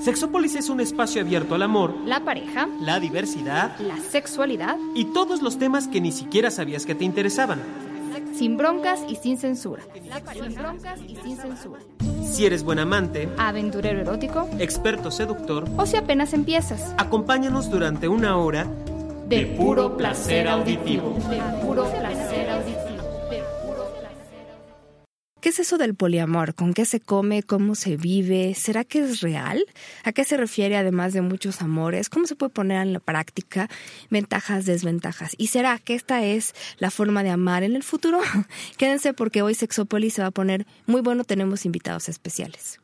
Sexópolis es un espacio abierto al amor, la pareja, la diversidad, la sexualidad y todos los temas que ni siquiera sabías que te interesaban. Sin broncas y sin censura. Sin broncas y sin censura. Si eres buen amante, aventurero erótico, experto seductor o si apenas empiezas, acompáñanos durante una hora de, puro placer auditivo. De puro placer ¿Qué es eso del poliamor? ¿Con qué se come? ¿Cómo se vive? ¿Será que es real? ¿A qué se refiere además de muchos amores? ¿Cómo se puede poner en la práctica? Ventajas, desventajas. ¿Y será que esta es la forma de amar en el futuro? Quédense porque hoy Sexópolis se va a poner muy bueno. Tenemos invitados especiales.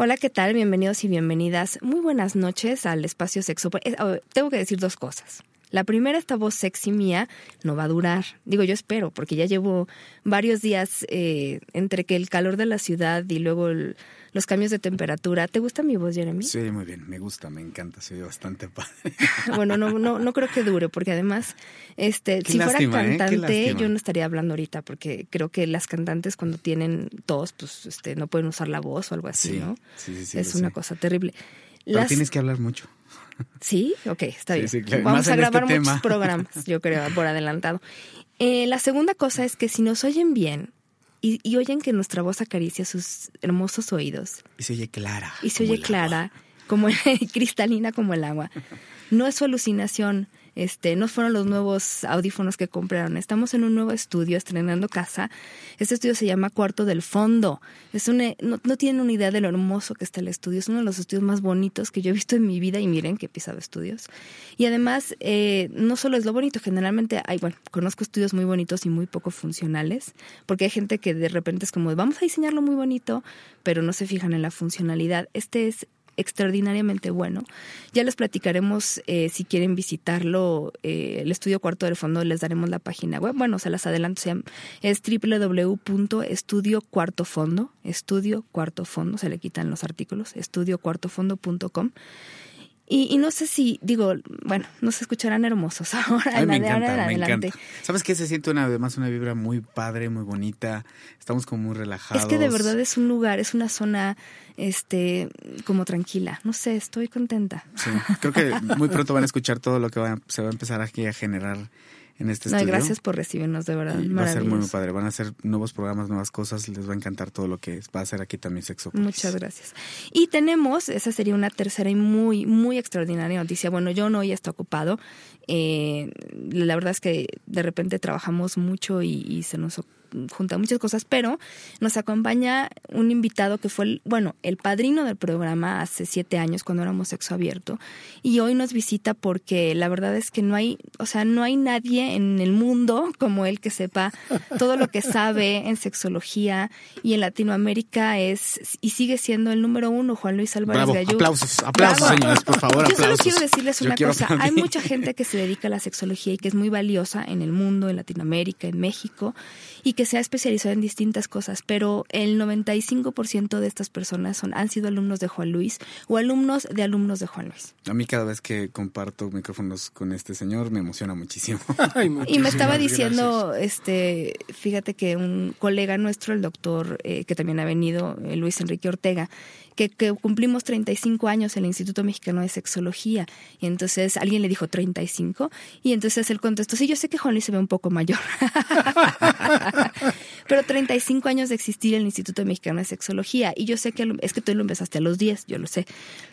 Hola, ¿qué tal? Bienvenidos y bienvenidas. Muy buenas noches al espacio sexo. Eh, oh, tengo que decir dos cosas. La primera, esta voz sexy mía no va a durar. Digo, yo espero, porque ya llevo varios días eh, entre que el calor de la ciudad y luego los cambios de temperatura. ¿Te gusta mi voz, Jeremy? Sí, muy bien, me gusta, me encanta, soy bastante padre. bueno, no, no, no creo que dure, porque además, este, si fuera ¿eh? cantante, yo no estaría hablando ahorita, porque creo que las cantantes cuando tienen tos, pues este, no pueden usar la voz o algo así, ¿no? Sí, sí, sí. Es una cosa terrible. Pero tienes que hablar mucho. Sí, ok, está bien. Vamos a este grabar muchos programas, yo creo, por adelantado. Eh, la segunda cosa es que si nos oyen bien, y, oyen que nuestra voz acaricia sus hermosos oídos. Y se oye clara. Y se oye clara, como cristalina como el agua. No es su alucinación, este, no fueron los nuevos audífonos que compraron. Estamos en un nuevo estudio, estrenando casa. Este estudio se llama Cuarto del Fondo. Es un, no, tienen una idea de lo hermoso que está el estudio. Es uno de los estudios más bonitos que yo he visto en mi vida y miren que he pisado estudios. Y además, eh, no solo es lo bonito, generalmente hay, bueno, conozco estudios muy bonitos y muy poco funcionales, porque hay gente que de repente es como, vamos a diseñarlo muy bonito, pero no se fijan en la funcionalidad. Este es extraordinariamente bueno. Ya les platicaremos eh, si quieren visitarlo, eh, el estudio cuarto del fondo, les daremos la página web. Bueno, se las adelanto, es www.estudiocuartofondo, estudio cuarto fondo, se le quitan los artículos, estudiocuartofondo.com. Y, y, no sé si, digo, bueno, nos escucharán hermosos ahora. me encanta, me encanta. ¿Sabes qué? Se siente una, además una vibra muy padre, muy bonita. Estamos como muy relajados. Es que de verdad es un lugar, es una zona este como tranquila. No sé, estoy contenta. Sí, creo que muy pronto van a escuchar todo lo que se va a empezar aquí a generar en este no, Gracias por recibirnos, de verdad. va a ser muy, padre. Van a hacer nuevos programas, nuevas cosas. Les va a encantar todo lo que va a hacer aquí también Sexo. Muchas gracias. Y tenemos, esa sería una tercera y muy, muy extraordinaria noticia. Bueno, yo no hoy está ocupado. Eh, la verdad es que de repente trabajamos mucho y, y se nos junta muchas cosas, pero nos acompaña un invitado que fue, el, bueno, el padrino del programa hace siete años cuando éramos sexo abierto y hoy nos visita porque la verdad es que no hay, o sea, no hay nadie en el mundo como él que sepa todo lo que sabe en sexología y en Latinoamérica es y sigue siendo el número uno, Juan Luis Álvarez Bravo, Aplausos, aplausos, señores, por favor, Yo solo quiero decirles una cosa, hay mucha gente que se dedica a la sexología y que es muy valiosa en el mundo, en Latinoamérica, en México y que se ha especializado en distintas cosas, pero el 95% de estas personas son, han sido alumnos de Juan Luis o alumnos de alumnos de Juan Luis. A mí cada vez que comparto micrófonos con este señor me emociona muchísimo. y me estaba diciendo, este, fíjate que un colega nuestro, el doctor eh, que también ha venido, eh, Luis Enrique Ortega, que, cumplimos 35 años en el Instituto Mexicano de Sexología. Y entonces alguien le dijo 35 y entonces él contestó, sí, yo sé que Juan se ve un poco mayor. Pero 35 años de existir el Instituto Mexicano de Sexología y yo sé que es que tú lo empezaste a los 10, yo lo sé.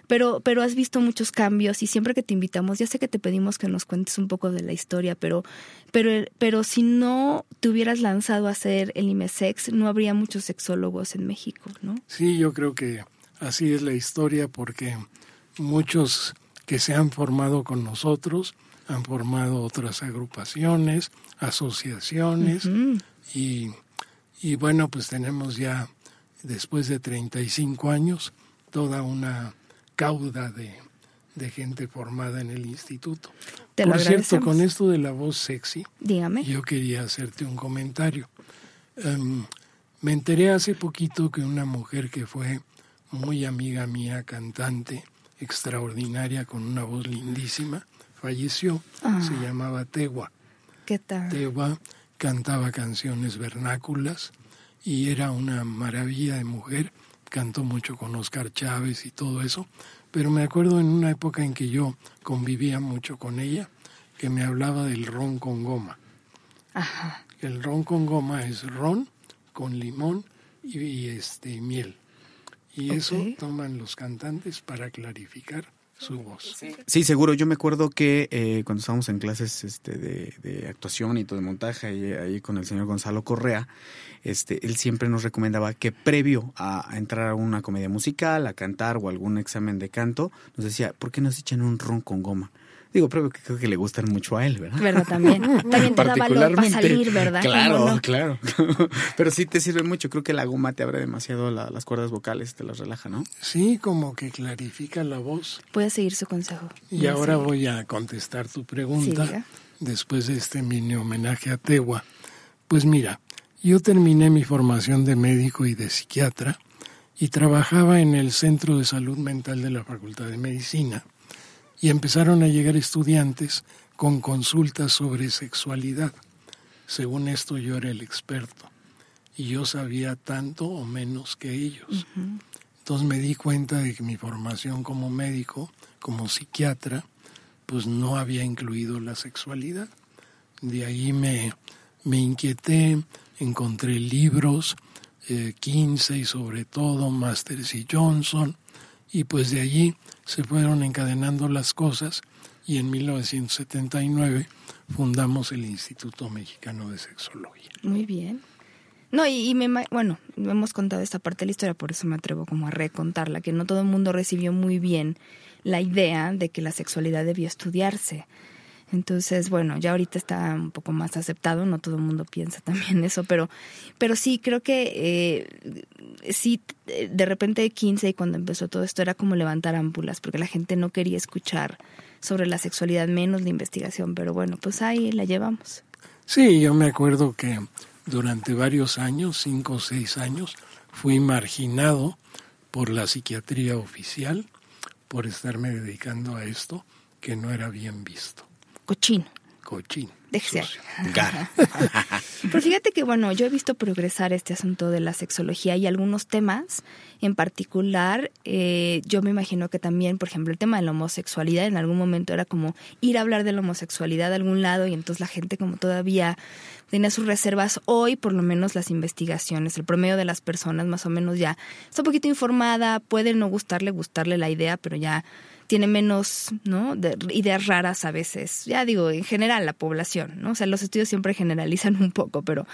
Pero, pero has visto muchos cambios y siempre que te invitamos, ya sé que te pedimos que nos cuentes un poco de la historia, pero, pero, pero si no te hubieras lanzado a hacer el IMESEX, no habría muchos sexólogos en México, ¿no? Sí, yo creo que así es la historia porque muchos que se han formado con nosotros han formado otras agrupaciones, asociaciones y, y bueno, pues tenemos ya después de 35 años toda una cauda de, de gente formada en el instituto. Te lo Por cierto, con esto de la voz sexy, Dígame. yo quería hacerte un comentario. Em, me enteré hace poquito que una mujer que fue muy amiga mía, cantante, extraordinaria, con una voz lindísima, falleció. Ah. Se llamaba Tewa. ¿Qué tal? Tewa cantaba canciones vernáculas y era una maravilla de mujer. Cantó mucho con Oscar Chávez y todo eso. Pero me acuerdo en una época en que yo convivía mucho con ella, que me hablaba del ron con goma. Ajá. El ron con goma es ron con limón y, y, este miel. Y eso toman los cantantes para clarificar su voz. Sí, seguro. Yo me acuerdo que eh, cuando estábamos en clases este, de, de actuación y todo de montaje, ahí, ahí con el señor Gonzalo Correa, este, él siempre nos recomendaba que previo a, a entrar a una comedia musical, a cantar o algún examen de canto, nos decía, ¿por qué no se echan un ron con goma? Digo, que creo que le gustan mucho a él, ¿verdad? ¿Verdad? También. También te da valor para salir, ¿verdad? Claro, claro. Pero sí te sirve mucho. Creo que la goma te abre demasiado la- las cuerdas vocales, te las relaja, ¿no? Sí, como que clarifica la voz. Puedes seguir su consejo. Y ahora seguir. voy a contestar tu pregunta después de este mini homenaje a Tewa. Pues mira, yo terminé mi formación de médico y de psiquiatra y trabajaba en el Centro de Salud Mental de la Facultad de Medicina y empezaron a llegar estudiantes con consultas sobre sexualidad. Según esto yo era el experto y yo sabía tanto o menos que ellos. Entonces me di cuenta de que mi formación como médico, como psiquiatra, pues no había incluido la sexualidad. De ahí me, me inquieté, encontré libros, eh, Kinsey sobre todo, Masters y Johnson, y pues de allí se fueron encadenando las cosas y en 1979 fundamos el Instituto Mexicano de Sexología. Muy bien. No, y, me, bueno, hemos contado esta parte de la historia, por eso me atrevo como a recontarla, que no todo el mundo recibió muy bien la idea de que la sexualidad debía estudiarse. Entonces, bueno, ya ahorita está un poco más aceptado, no todo el mundo piensa también eso, pero, pero sí, creo que eh, sí, eh, de repente 15 y cuando empezó todo esto era como levantar ámpulas, porque la gente no quería escuchar sobre la sexualidad, menos la investigación, pero bueno, pues ahí la llevamos. Sí, yo me acuerdo que durante varios años, cinco o seis años, fui marginado por la psiquiatría oficial por estarme dedicando a esto que no era bien visto. Cochino. Cochín. Déjese. Pero fíjate que, bueno, yo he visto progresar este asunto de la sexología y algunos temas en particular, eh, yo me imagino que también, por ejemplo, el tema de la homosexualidad en algún momento era como ir a hablar de la homosexualidad a algún lado y entonces la gente como todavía tenía sus reservas. Hoy, por lo menos las investigaciones, el promedio de las personas más o menos ya está un poquito informada, puede no gustarle, gustarle la idea, pero ya tiene menos ¿no? de, ideas raras a veces. Ya digo, en general la población, ¿no? O sea, los estudios siempre generalizan un poco, pero...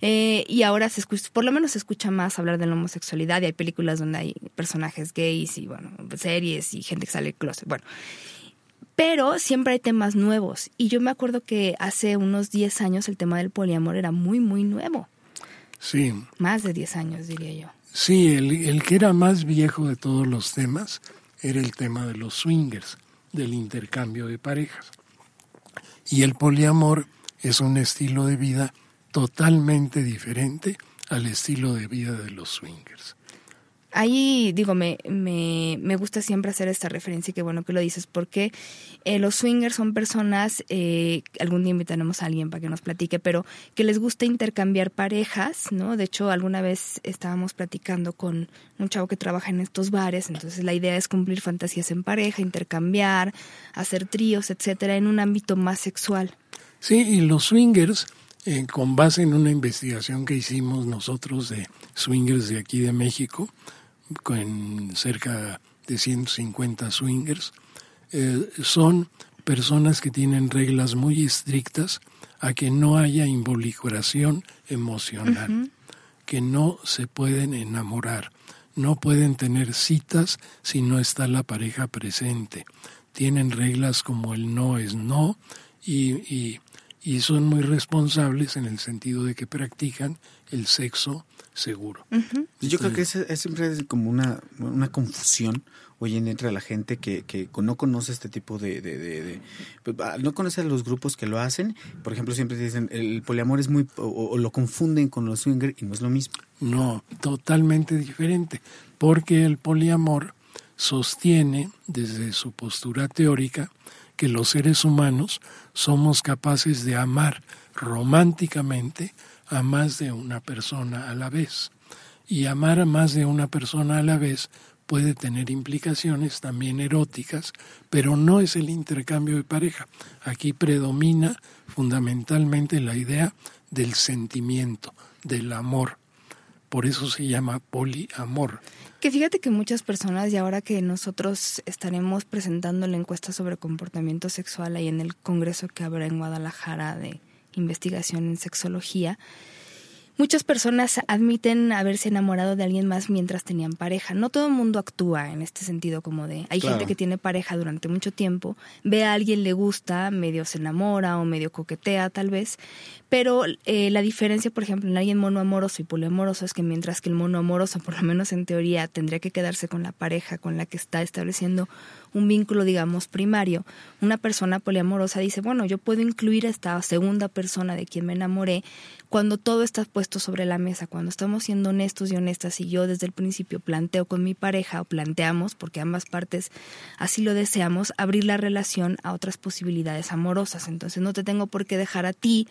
Eh, y ahora se escucha, por lo menos se escucha más hablar de la homosexualidad y hay películas donde hay personajes gays y, bueno, series y gente que sale del closet. Bueno, pero siempre hay temas nuevos. Y yo me acuerdo que hace unos 10 años el tema del poliamor era muy, muy nuevo. Sí, Más de 10 años, diría yo. sí, el, el que era más viejo de todos los temas era el tema de los swingers, del intercambio de parejas. Y el poliamor es un estilo de vida totalmente diferente al estilo de vida de los swingers. Ahí, digo, me, me, me gusta siempre hacer esta referencia y qué bueno que lo dices, porque eh, los swingers son personas, eh, algún día invitaremos a alguien para que nos platique, pero que les gusta intercambiar parejas, ¿no? De hecho, alguna vez estábamos platicando con un chavo que trabaja en estos bares, entonces la idea es cumplir fantasías en pareja, intercambiar, hacer tríos, etcétera, en un ámbito más sexual. Sí, y los swingers, eh, con base en una investigación que hicimos nosotros de swingers de aquí de México, con cerca de 150 swingers, eh, son personas que tienen reglas muy estrictas a que no haya involucración emocional, que no se pueden enamorar, no pueden tener citas si no está la pareja presente. tienen reglas como el no es no y, y, y son muy responsables en el sentido de que practican el sexo seguro. Yo creo que es, es siempre es como una, una confusión hoy en entre la gente que, que no conoce este tipo de, de, de, pues, ah, no conoce a los grupos que lo hacen. Por ejemplo, siempre dicen el poliamor es muy o, o lo confunden con los swinger y no es lo mismo. No, totalmente diferente, porque el poliamor sostiene desde su postura teórica que los seres humanos somos capaces de amar románticamente a más de una persona a la vez. Y amar a más de una persona a la vez puede tener implicaciones también eróticas, pero no es el intercambio de pareja. Aquí predomina fundamentalmente la idea del sentimiento, del amor. Por eso se llama poliamor. Que fíjate que muchas personas, y ahora que nosotros estaremos presentando la encuesta sobre comportamiento sexual ahí en el congreso que habrá en Guadalajara de investigación en sexología, Muchas personas admiten haberse enamorado de alguien más mientras tenían pareja. No todo el mundo actúa en este sentido como de... Hay Claro. gente que tiene pareja durante mucho tiempo, ve a alguien, le gusta, medio se enamora o medio coquetea tal vez, pero eh, la diferencia, por ejemplo, en alguien monoamoroso y poliamoroso es que mientras que el monoamoroso, por lo menos en teoría, tendría que quedarse con la pareja con la que está estableciendo un vínculo, digamos, primario, una persona poliamorosa dice, bueno, yo puedo incluir a esta segunda persona de quien me enamoré cuando todo está puesto sobre la mesa, cuando estamos siendo honestos y honestas y yo desde el principio planteo con mi pareja o planteamos, porque ambas partes así lo deseamos, abrir la relación a otras posibilidades amorosas. Entonces no te tengo por qué dejar a ti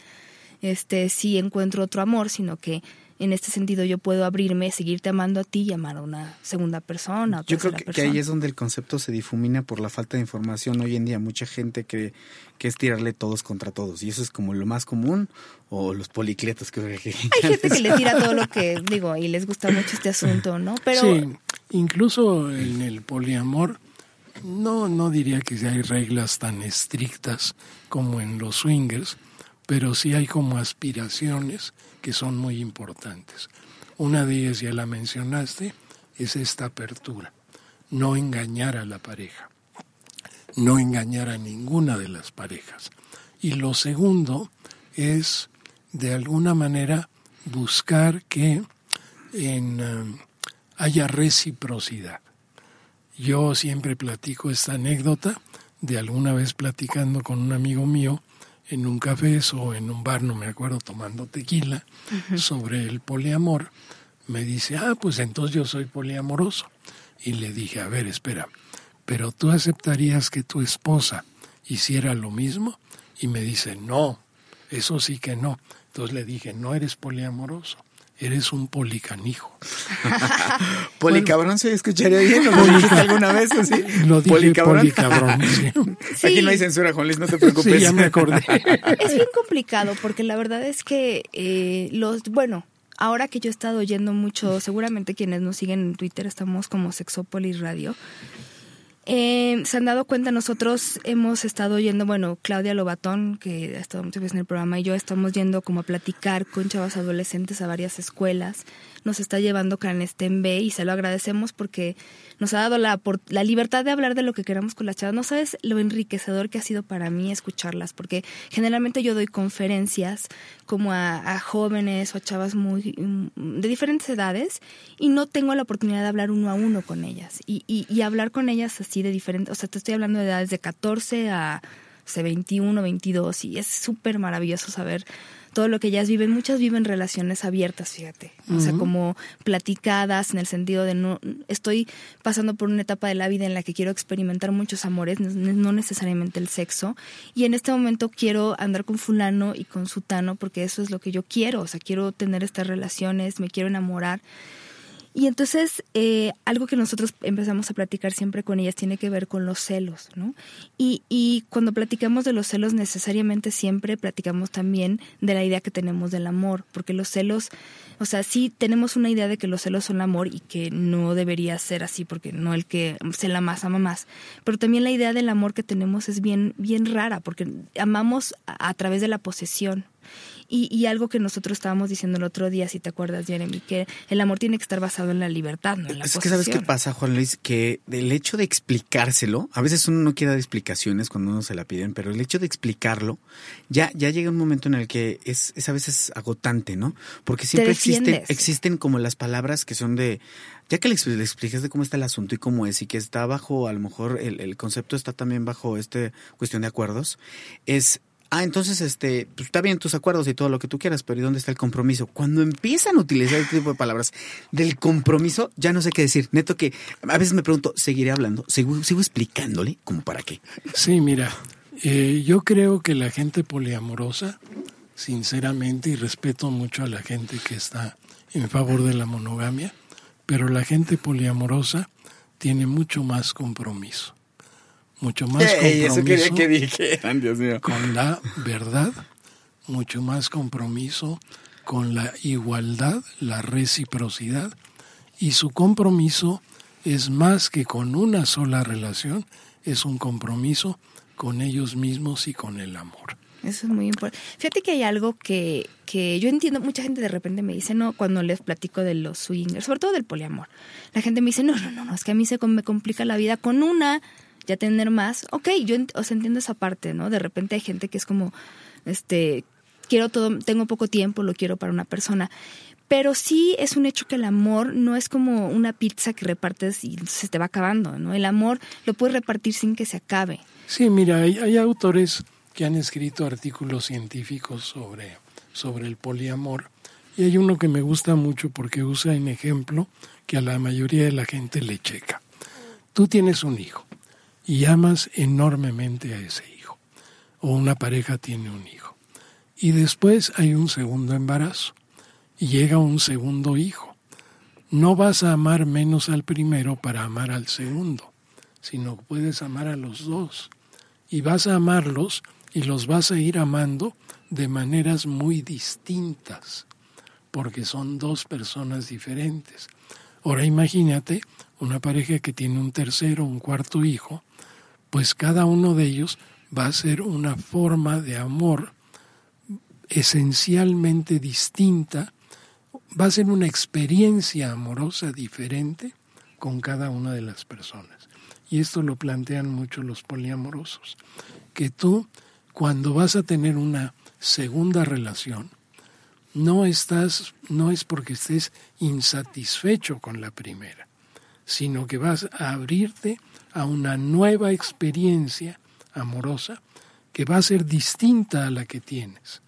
este si encuentro otro amor, sino que en este sentido yo puedo abrirme, seguirte amando a ti y amar a una segunda persona. Yo creo que, ahí es donde el concepto se difumina por la falta de información. Hoy en día mucha gente cree que es tirarle todos contra todos y eso es como lo más común o los policletos que Hay gente que le tira todo lo que digo y les gusta mucho este asunto, ¿no? Pero Sí, incluso en el poliamor, no, no diría que hay reglas tan estrictas como en los swingers, pero sí hay como aspiraciones que son muy importantes. Una de ellas, ya la mencionaste, es esta apertura, no engañar a la pareja, no engañar a ninguna de las parejas. Y lo segundo es, de alguna manera, buscar que en, eh, haya reciprocidad. Yo siempre platico esta anécdota de alguna vez platicando con un amigo mío en un café o en un bar, no me acuerdo, tomando tequila, sobre el poliamor. Me dice, ah, pues entonces yo soy poliamoroso. Y le dije, a ver, espera, pero tú aceptarías que tu esposa hiciera lo mismo? Y me dice, no, eso sí que no. Entonces le dije, no eres poliamoroso, eres un policanijo. Policabrón se escucharía bien, ¿lo dijiste alguna vez así? Lo dije Policabrón. policabrón. sí. Sí. Aquí no hay censura, Juan Luis, no te preocupes. Sí, ya me acordé. es bien complicado porque la verdad es que eh, los, bueno, ahora que yo he estado oyendo mucho, seguramente quienes nos siguen en Twitter estamos como Sexópolis Radio. Eh, se han dado cuenta, nosotros hemos estado yendo, bueno, Claudia Lobatón, que ha estado muchas veces en el programa, y yo estamos yendo como a platicar con chavas adolescentes a varias escuelas. Nos está llevando Canestem B y se lo agradecemos porque nos ha dado la, la libertad de hablar de lo que queramos con las chavas. No sabes lo enriquecedor que ha sido para mí escucharlas, porque generalmente yo doy conferencias como a, a jóvenes o a chavas muy mm, de diferentes edades y no tengo la oportunidad de hablar uno a uno con ellas y, y, y hablar con ellas así de diferente, o sea, te estoy hablando de edades de 14 a o sea, 21, 22 y es súper maravilloso saber todo lo que ellas viven. Muchas viven relaciones abiertas, fíjate, o sea, como platicadas en el sentido de no estoy pasando por una etapa de la vida en la que quiero experimentar muchos amores, no- no necesariamente el sexo, y en este momento quiero andar con fulano y con sutano porque eso es lo que yo quiero, o sea, quiero tener estas relaciones, me quiero enamorar. Y entonces, eh, algo que nosotros empezamos a platicar siempre con ellas tiene que ver con los celos, ¿no? Y, y cuando platicamos de los celos, necesariamente siempre platicamos también de la idea que tenemos del amor, porque los celos, o sea, sí tenemos una idea de que los celos son amor y que no debería ser así, porque no el que cela más ama más, pero también la idea del amor que tenemos es bien, bien rara, porque amamos a través de la posesión. Y, y, algo que nosotros estábamos diciendo el otro día, si te acuerdas, Jeremy, que el amor tiene que estar basado en la libertad, no en la Es posesión. que sabes qué pasa, Juan Luis, que el hecho de explicárselo, a veces uno no quiere dar explicaciones cuando uno se la piden, pero el hecho de explicarlo, ya, ya llega un momento en el que es, es a veces agotante, ¿no? Porque siempre existen, existen como las palabras que son de, ya que le explicas de cómo está el asunto y cómo es, y que está bajo, a lo mejor el, el concepto está también bajo esta cuestión de acuerdos, es Ah, entonces, este, pues está bien tus acuerdos y todo lo que tú quieras, pero ¿y dónde está el compromiso? Cuando empiezan a utilizar este tipo de palabras del compromiso, ya no sé qué decir. Neto que a veces me pregunto, ¿seguiré hablando? ¿Sigo, sigo explicándole? ¿Como para qué? Sí, mira, eh, yo creo que la gente poliamorosa, sinceramente, y respeto mucho a la gente que está en favor de la monogamia, pero la gente poliamorosa tiene mucho más compromiso. Mucho más compromiso dijeran, Dios mío. con la verdad, mucho más compromiso con la igualdad, la reciprocidad, y su compromiso es más que con una sola relación, es un compromiso con ellos mismos y con el amor. Eso es muy importante. Fíjate que hay algo que, que yo entiendo, mucha gente de repente me dice, no, cuando les platico de los swingers, sobre todo del poliamor, la gente me dice, no, no, no, no es que a mí se me complica la vida con una, ya tener más. Ok, yo o sea, entiendo esa parte, ¿no? De repente hay gente que es como, este, quiero todo, tengo poco tiempo, lo quiero para una persona. Pero sí es un hecho que el amor no es como una pizza que repartes y se te va acabando, ¿no? El amor lo puedes repartir sin que se acabe. Sí, mira, hay, hay autores que han escrito artículos científicos sobre, sobre el poliamor y hay uno que me gusta mucho porque usa en ejemplo que a la mayoría de la gente le checa. Tú tienes un hijo y amas enormemente a ese hijo o una pareja tiene un hijo y después hay un segundo embarazo y llega un segundo hijo. No vas a amar menos al primero para amar al segundo, sino puedes amar a los dos y vas a amarlos y los vas a ir amando de maneras muy distintas, porque son dos personas diferentes. Ahora imagínate una pareja que tiene un tercero, un cuarto hijo, pues cada uno de ellos va a ser una forma de amor esencialmente distinta, va a ser una experiencia amorosa diferente con cada una de las personas. Y esto lo plantean mucho los poliamorosos, que tú cuando vas a tener una segunda relación, no estás, no es porque estés insatisfecho con la primera, sino que vas a abrirte a una nueva experiencia amorosa que va a ser distinta a la que tienes.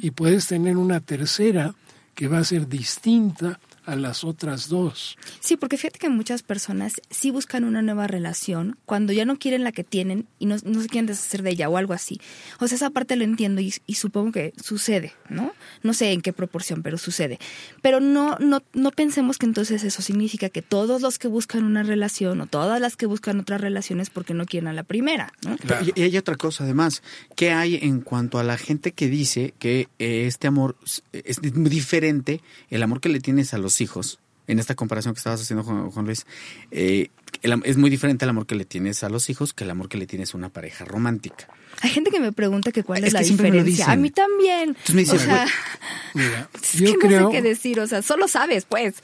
Y puedes tener una tercera que va a ser distinta a las otras dos. Sí, porque fíjate que muchas personas sí buscan una nueva relación cuando ya no quieren la que tienen y no, no se quieren deshacer de ella o algo así. O sea, esa parte lo entiendo y, y supongo que sucede, ¿no? No sé en qué proporción, pero sucede. Pero no, no, no pensemos que entonces eso significa que todos los que buscan una relación o todas las que buscan otras relaciones porque no quieren a la primera, ¿no? Claro. Y, y hay otra cosa, además, ¿qué hay en cuanto a la gente que dice que eh, este amor es muy diferente, el amor que le tienes a los hijos, en esta comparación que estabas haciendo, Juan, Juan Luis, eh, el es muy diferente el amor que le tienes a los hijos que el amor que le tienes a una pareja romántica. Hay gente que me pregunta que cuál es, Es la diferencia. A mí también. Entonces me dicen, o sea, Mira, es yo que creo no sé qué decir, o sea, solo sabes, pues.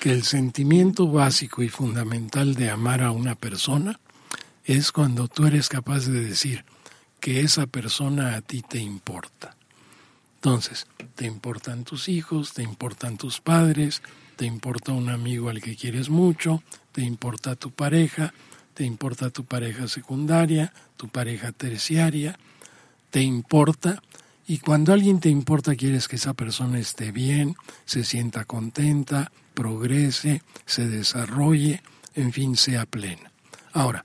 que el sentimiento básico y fundamental de amar a una persona es cuando tú eres capaz de decir que esa persona a ti te importa. Entonces, te importan tus hijos, te importan tus padres, te importa un amigo al que quieres mucho, te importa tu pareja, te importa tu pareja secundaria, tu pareja terciaria, te importa y cuando alguien te importa quieres que esa persona esté bien, se sienta contenta, progrese, se desarrolle, en fin, sea plena. Ahora,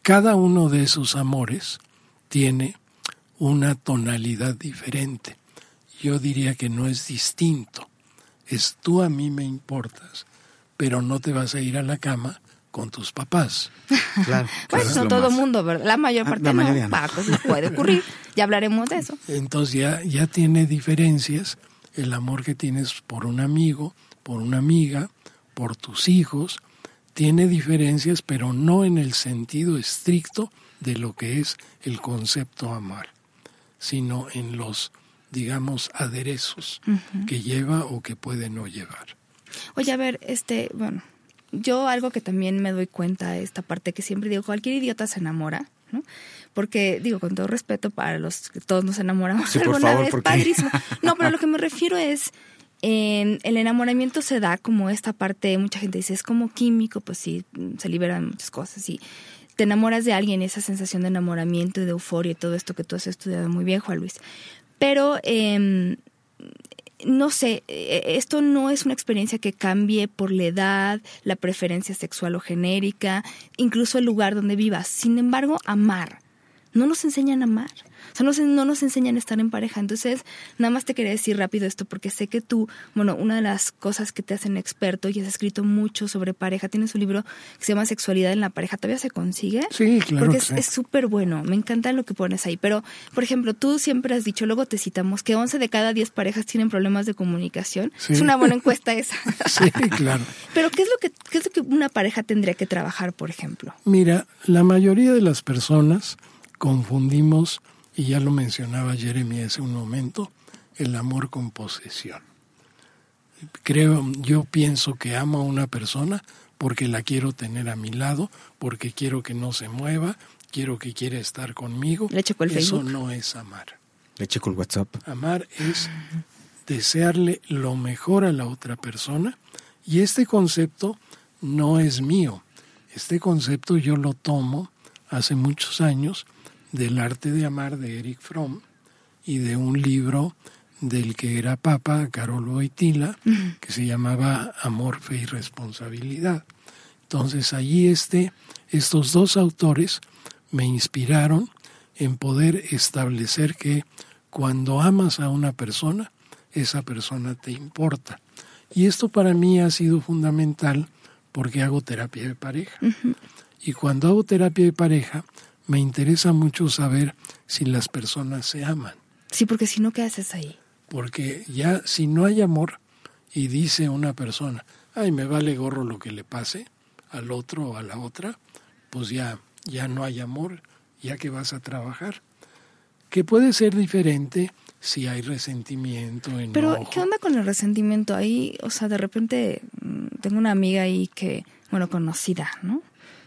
cada uno de esos amores tiene una tonalidad diferente. Yo diría que no es distinto. Es tú a mí me importas, pero no te vas a ir a la cama con tus papás. Claro. Pues no todo más. mundo, ¿verdad? La mayor Ah, parte la no. mayoría no. Puede ocurrir. Ya hablaremos de eso. Entonces ya, ya tiene diferencias el amor que tienes por un amigo, por una amiga, por tus hijos. Tiene diferencias, pero no en el sentido estricto de lo que es el concepto amar, sino en los digamos, aderezos que lleva o que puede no llevar. Oye, a ver, este, bueno, yo algo que también me doy cuenta, esta parte que siempre digo, cualquier idiota se enamora, ¿no? Porque, digo, con todo respeto para los que todos nos enamoramos Sí, por alguna favor, vez, porque- padrísimo. No, pero lo que me refiero es, en el enamoramiento se da como esta parte, mucha gente dice, es como químico, pues sí, se liberan muchas cosas y te enamoras de alguien, esa sensación de enamoramiento y de euforia y todo esto que tú has estudiado muy bien, Juan Luis. Pero em, no sé, eh, esto no es una experiencia que cambie por la edad, la preferencia sexual o genérica, incluso el lugar donde vivas. Sin embargo, amar. No nos enseñan a amar. O sea, no, se- no nos enseñan a estar en pareja. Entonces, nada más te quería decir rápido esto, porque sé que tú, bueno, una de las cosas que te hacen experto y has escrito mucho sobre pareja, tienes un libro que se llama Sexualidad en la pareja. ¿Todavía se consigue? Sí, claro Porque que es sí. es súper bueno. Me encanta lo que pones ahí. Pero, por ejemplo, tú siempre has dicho, luego te citamos, que 11 de cada 10 parejas tienen problemas de comunicación. Sí. Es una buena encuesta esa. Sí, claro. Pero, ¿qué es, lo que, ¿qué es lo que una pareja tendría que trabajar, por ejemplo? Mira, la mayoría de las personas confundimos, y ya lo mencionaba Jeremy hace un momento, el amor con posesión. Creo, yo pienso que amo a una persona porque la quiero tener a mi lado, porque quiero que no se mueva, quiero que quiera estar conmigo. Le checo el Eso Facebook. no es amar. Le checo el WhatsApp. Amar es desearle lo mejor a la otra persona y este concepto no es mío. Este concepto yo lo tomo hace muchos años del arte de amar de Eric Fromm y de un libro del que era papa, Carol Wojtyla, que se llamaba Amor, Fe y Responsabilidad. Entonces allí este, estos dos autores me inspiraron en poder establecer que cuando amas a una persona, esa persona te importa. Y esto para mí ha sido fundamental porque hago terapia de pareja. Y cuando hago terapia de pareja, me interesa mucho saber si las personas se aman. Sí, porque si no, ¿qué haces ahí? Porque ya si no hay amor y dice una persona, ay, me vale gorro lo que le pase al otro o a la otra, pues ya, ya no hay amor, ya que vas a trabajar. Que puede ser diferente si hay resentimiento, enojo. Pero, ¿qué onda con el resentimiento? Ahí, o sea, de repente mm, tengo una amiga ahí que, bueno, conocida, ¿no?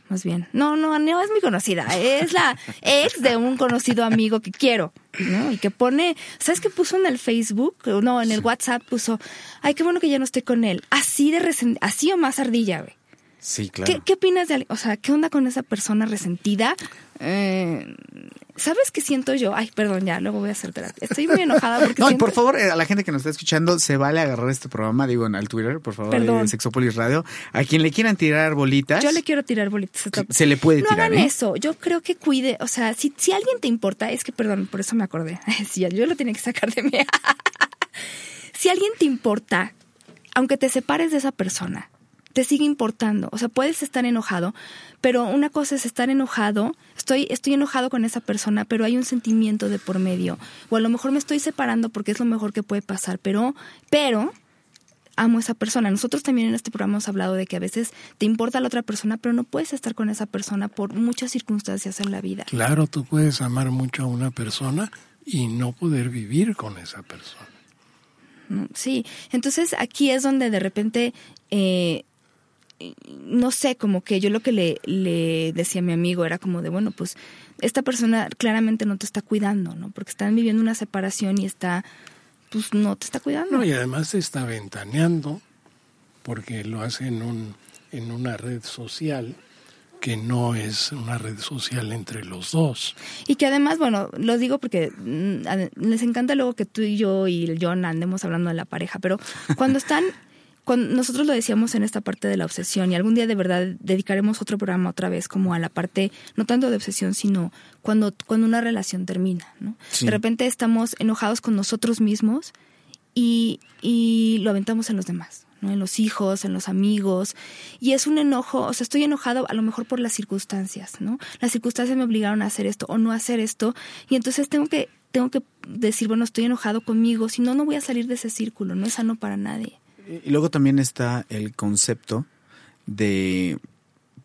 Más bien. No, no, no es mi conocida. Es la ex de un conocido amigo que quiero, ¿no? Y que pone, ¿sabes qué puso en el Facebook? No, en el WhatsApp puso, ay, qué bueno que ya no estoy con él. Así de así o más ardilla, güey. Sí, claro. ¿Qué, ¿Qué opinas de, o sea, qué onda con esa persona resentida? Eh, ¿Sabes qué siento yo? Ay, perdón, ya, luego voy a hacer terapia. Estoy muy enojada porque No, y por favor, eh, a la gente que nos está escuchando, se vale agarrar este programa, digo, en al Twitter, por favor, Perdón. de Sexopolis Radio. A quien le quieran tirar bolitas, Yo le quiero tirar bolitas. se le puede no tirar, hagan ¿eh? eso. Yo creo que cuide. O sea, si, si alguien te importa, es que, perdón, por eso me acordé. Sí, yo lo tenía que sacar de mí. si alguien te importa, aunque te separes de esa persona, te sigue importando. O sea, puedes estar enojado, pero una cosa es estar enojado. Estoy, estoy enojado con esa persona, pero hay un sentimiento de por medio. O a lo mejor me estoy separando porque es lo mejor que puede pasar, pero, pero amo a esa persona. Nosotros también en este programa hemos hablado de que a veces te importa la otra persona, pero no puedes estar con esa persona por muchas circunstancias en la vida. Claro, tú puedes amar mucho a una persona y no poder vivir con esa persona. Sí, entonces aquí es donde de repente, eh, no sé, como que yo lo que le, le decía a mi amigo era como de, bueno, pues esta persona claramente no te está cuidando, ¿no? Porque están viviendo una separación y está, pues no te está cuidando. No, y además te está ventaneando porque lo hace en, un, en una red social que no es una red social entre los dos. Y que además, bueno, lo digo porque mm, les encanta luego que tú y yo y el John andemos hablando de la pareja, pero cuando están, cuando nosotros lo decíamos en esta parte de la obsesión y algún día de verdad dedicaremos otro programa otra vez como a la parte, no tanto de obsesión, sino cuando, cuando una relación termina, ¿no? Sí. De repente estamos enojados con nosotros mismos y, y lo aventamos en los demás. ¿no? en los hijos, en los amigos, y es un enojo, o sea, estoy enojado a lo mejor por las circunstancias, ¿no? Las circunstancias me obligaron a hacer esto o no hacer esto, y entonces tengo que, tengo que decir, bueno, estoy enojado conmigo, si no, no voy a salir de ese círculo, no es sano para nadie. Y luego también está el concepto de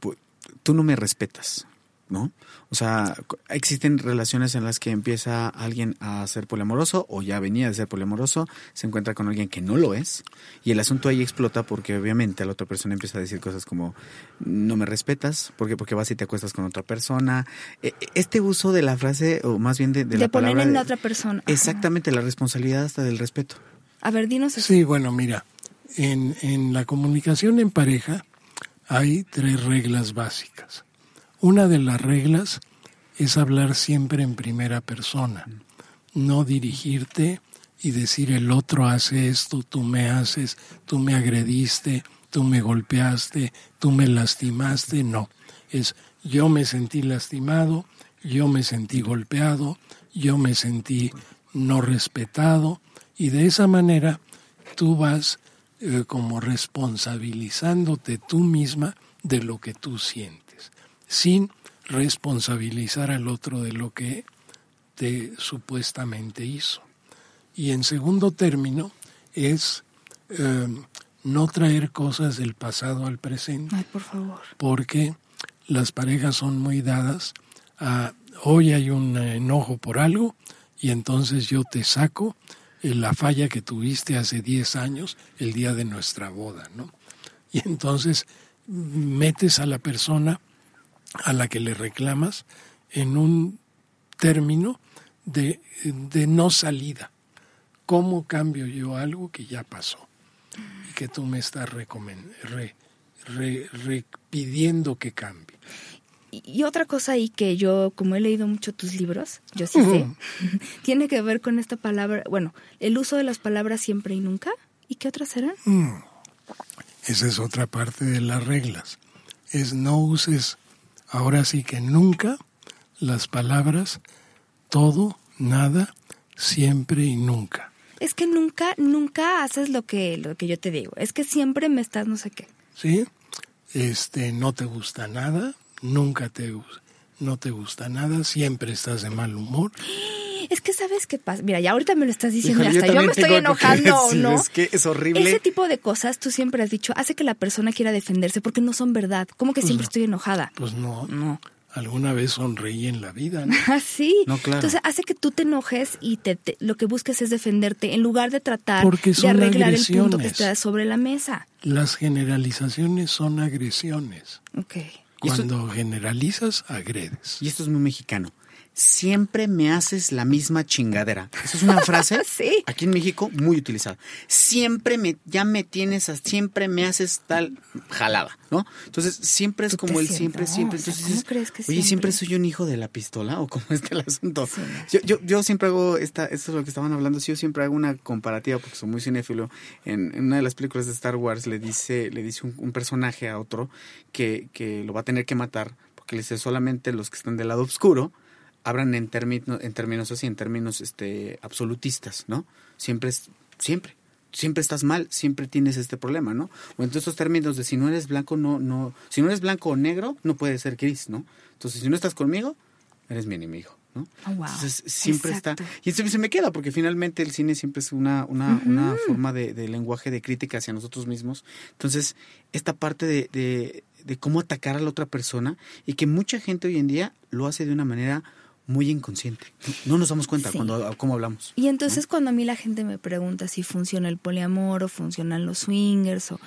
pu- tú no me respetas. ¿no? O sea, existen relaciones en las que empieza alguien a ser poliamoroso o ya venía de ser poliamoroso, se encuentra con alguien que no lo es y el asunto ahí explota porque obviamente la otra persona empieza a decir cosas como no me respetas, porque porque vas y te acuestas con otra persona. E- e- Este uso de la frase o más bien de, de De, la poner palabra en la otra persona. Ajá. Exactamente, la responsabilidad hasta del respeto. A ver, dinos eso. Sí, bueno, mira, en, la comunicación en pareja hay tres reglas básicas. Una de las reglas es hablar siempre en primera persona, no dirigirte y decir el otro hace esto, tú me haces, tú me agrediste, tú me golpeaste, tú me lastimaste, no. Es yo me sentí lastimado, yo me sentí golpeado, yo me sentí no respetado y de esa manera tú vas eh, como responsabilizándote tú misma de lo que tú sientes, sin responsabilizar al otro de lo que te supuestamente hizo. Y en segundo término es eh, no traer cosas del pasado al presente Ay, por favor. porque las parejas son muy dadas a hoy hay un enojo por algo y entonces yo te saco la falla que tuviste hace 10 años el día de nuestra boda, ¿no? Y entonces metes a la persona a la que le reclamas en un término de, de no salida. ¿Cómo cambio yo algo que ya pasó y que tú me estás re- re- pidiendo que cambie? Y, otra cosa ahí que yo, como he leído mucho tus libros, yo sí sé, tiene que ver con esta palabra, bueno, el uso de las palabras siempre y nunca. ¿Y qué otras eran? Esa es otra parte de las reglas. Es no uses ahora sí que nunca las palabras todo, nada, siempre y nunca. Es que nunca, nunca haces lo que, lo que yo te digo. Es que siempre me estás no sé qué. ¿Sí? Este, no te gusta nada, nunca te gus- no te gusta nada, siempre estás de mal humor. Es que sabes qué pasa. Mira, ya ahorita me lo estás diciendo Híjole, hasta yo, me estoy algo que enojando, decir, ¿no? Es que es horrible. Ese tipo de cosas tú siempre has dicho hace que la persona quiera defenderse porque no son verdad. ¿Cómo que siempre estoy enojada? Pues no, No. alguna vez sonreí en la vida, ¿no? Así. No, claro. Entonces hace que tú te enojes y te, te- lo que busques es defenderte en lugar de tratar Porque de son arreglar el punto que está sobre la mesa. Las generalizaciones son agresiones. Ok. Cuando generalizas, agredes. Y esto es muy mexicano. Siempre me haces la misma chingadera. Esa es una frase Sí. aquí en México muy utilizada. Siempre me, ya me tienes, a- siempre me haces tal jalada, ¿no? Entonces siempre es como el siempre, siempre. Entonces ¿cómo dices, crees que oye, siempre siempre? soy un hijo de la pistola o cómo está el asunto. Sí. Yo, yo, yo siempre hago esta, esto es lo que estaban hablando, sí, yo siempre hago una comparativa porque soy muy cinéfilo. En, en una de las películas de Star Wars le dice, le dice un, un personaje a otro que, que lo va a tener que matar porque le dice solamente los que están del lado oscuro hablan en términos, en términos así, en términos este absolutistas, ¿no? Siempre es, siempre. Siempre estás mal, siempre tienes este problema, ¿no? O en estos términos de si no eres blanco, no, no, si no eres blanco o negro, no puedes ser gris, ¿no? Entonces, si no estás conmigo, eres mi enemigo, ¿no? Oh, wow. Entonces, siempre Exacto. está. Y eso se me queda, porque finalmente el cine siempre es una, una, una forma de, de lenguaje de crítica hacia nosotros mismos. Entonces, esta parte de, de, de cómo atacar a la otra persona y que mucha gente hoy en día lo hace de una manera muy inconsciente. No nos damos cuenta Sí. cuando cómo hablamos. Y entonces cuando a mí la gente me pregunta si funciona el poliamor o funcionan los swingers o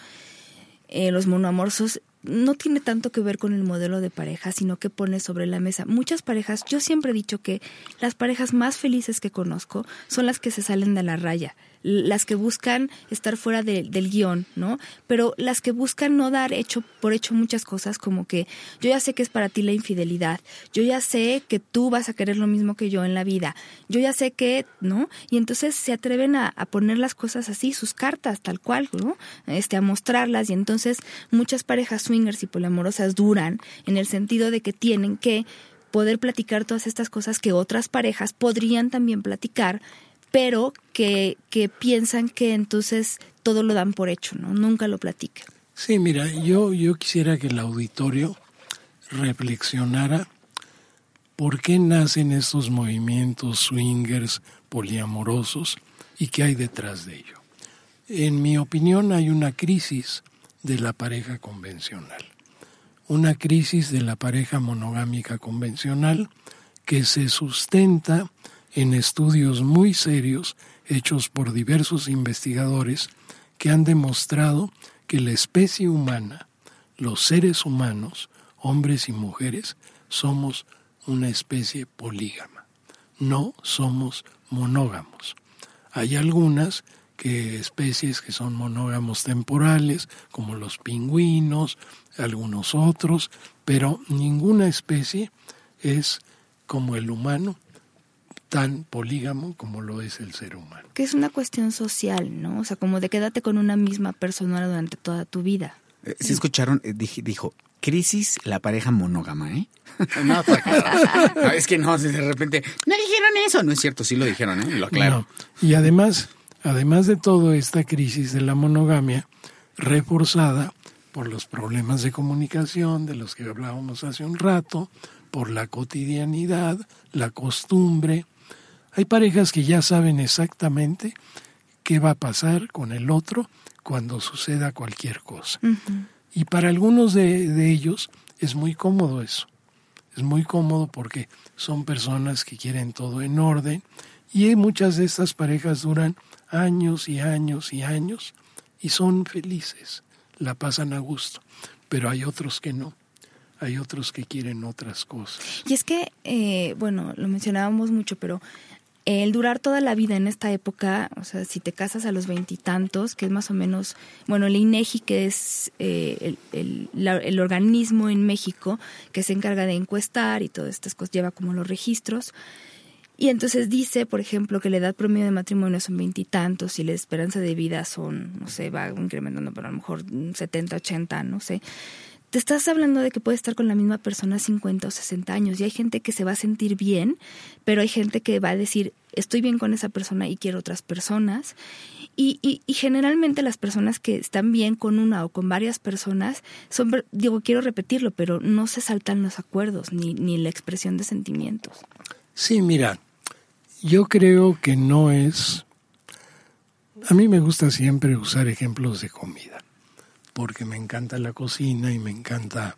eh, los monoamorsos, no tiene tanto que ver con el modelo de pareja, sino que pone sobre la mesa. Muchas parejas, yo siempre he dicho que las parejas más felices que conozco son las que se salen de la raya, las que buscan estar fuera de- del guion, ¿no? Pero las que buscan no dar hecho por hecho muchas cosas, como que yo ya sé que es para ti la infidelidad, yo ya sé que tú vas a querer lo mismo que yo en la vida, yo ya sé que, ¿no? Y entonces se atreven a, a poner las cosas así, sus cartas, tal cual, ¿no? Este, a mostrarlas y entonces muchas parejas swingers y poliamorosas duran en el sentido de que tienen que poder platicar todas estas cosas que otras parejas podrían también platicar, pero que, que piensan que entonces todo lo dan por hecho, ¿no? Nunca lo platican. Sí, mira, yo, yo quisiera que el auditorio reflexionara por qué nacen estos movimientos swingers poliamorosos y qué hay detrás de ello. En mi opinión hay una crisis de la pareja convencional, una crisis de la pareja monogámica convencional que se sustenta en estudios muy serios hechos por diversos investigadores que han demostrado que la especie humana, los seres humanos, hombres y mujeres, somos una especie polígama. No somos monógamos. Hay algunas que especies que son monógamos temporales, como los pingüinos, algunos otros, pero ninguna especie es como el humano, tan polígamo como lo es el ser humano. Que es una cuestión social, ¿no? O sea, como de quédate con una misma persona durante toda tu vida. Eh, si escucharon, eh, dij- dijo, crisis la pareja monógama, ¿eh? no, no, es que no, de repente, no dijeron eso. No es cierto, sí lo dijeron, ¿eh? Lo aclaro. No. Y además, además de todo esta crisis de la monogamia, reforzada por los problemas de comunicación de los que hablábamos hace un rato, por la cotidianidad, la costumbre, hay parejas que ya saben exactamente qué va a pasar con el otro cuando suceda cualquier cosa. Y para algunos de, de ellos es muy cómodo eso. Es muy cómodo porque son personas que quieren todo en orden y muchas de estas parejas duran años y años y años y son felices, la pasan a gusto. Pero hay otros que no, hay otros que quieren otras cosas. Y es que, eh, bueno, lo mencionábamos mucho, pero el durar toda la vida en esta época, o sea, si te casas a los veintitantos, que es más o menos, bueno, el INEGI, que es eh, el, el, organismo en México que se encarga de encuestar y todas estas cosas, lleva como los registros. Y entonces dice, por ejemplo, que la edad promedio de matrimonio son veintitantos y la esperanza de vida son, no sé, va incrementando, pero a lo mejor 70, 80, no sé te estás hablando de que puedes estar con la misma persona 50 o 60 años y hay gente que se va a sentir bien, pero hay gente que va a decir, estoy bien con esa persona y quiero otras personas. Y, y, y generalmente las personas que están bien con una o con varias personas, son, digo, quiero repetirlo, pero no se saltan los acuerdos ni, ni la expresión de sentimientos. Sí, mira, yo creo que no es... A mí me gusta siempre usar ejemplos de comida porque me encanta la cocina y me encanta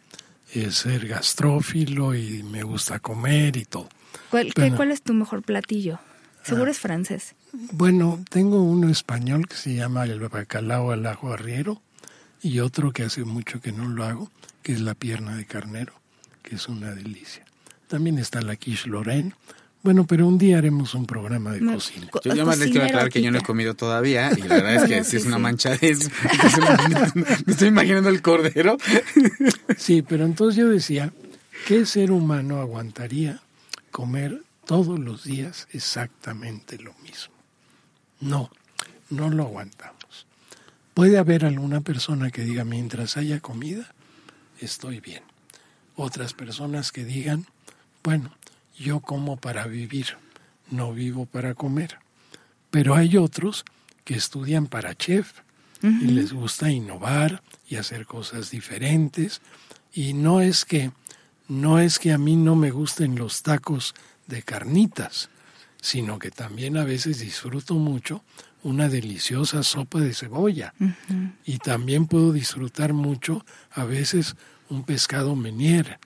eh, ser gastrófilo y me gusta comer y todo. ¿Cuál, Pero, ¿cuál es tu mejor platillo? Seguro ah, es francés. Bueno, tengo uno español que se llama el bacalao al ajo arriero y otro que hace mucho que no lo hago, que es la pierna de carnero, que es una delicia. También está la quiche Lorraine, bueno, pero un día haremos un programa de cocina. co- Yo, yo más les quiero aclarar que yo no he comido todavía y la verdad es que No, sí sí, es una mancha de eso. Entonces, me, me estoy imaginando el cordero. Sí, pero entonces yo decía, ¿qué ser humano aguantaría comer todos los días exactamente lo mismo? No, no lo aguantamos. Puede haber alguna persona que diga, mientras haya comida, estoy bien. Otras personas que digan, bueno, yo como para vivir, no vivo para comer. Pero hay otros que estudian para chef y les gusta innovar y hacer cosas diferentes. Y no es que no es que a mí no me gusten los tacos de carnitas, sino que también a veces disfruto mucho una deliciosa sopa de cebolla. Y también puedo disfrutar mucho a veces un pescado menier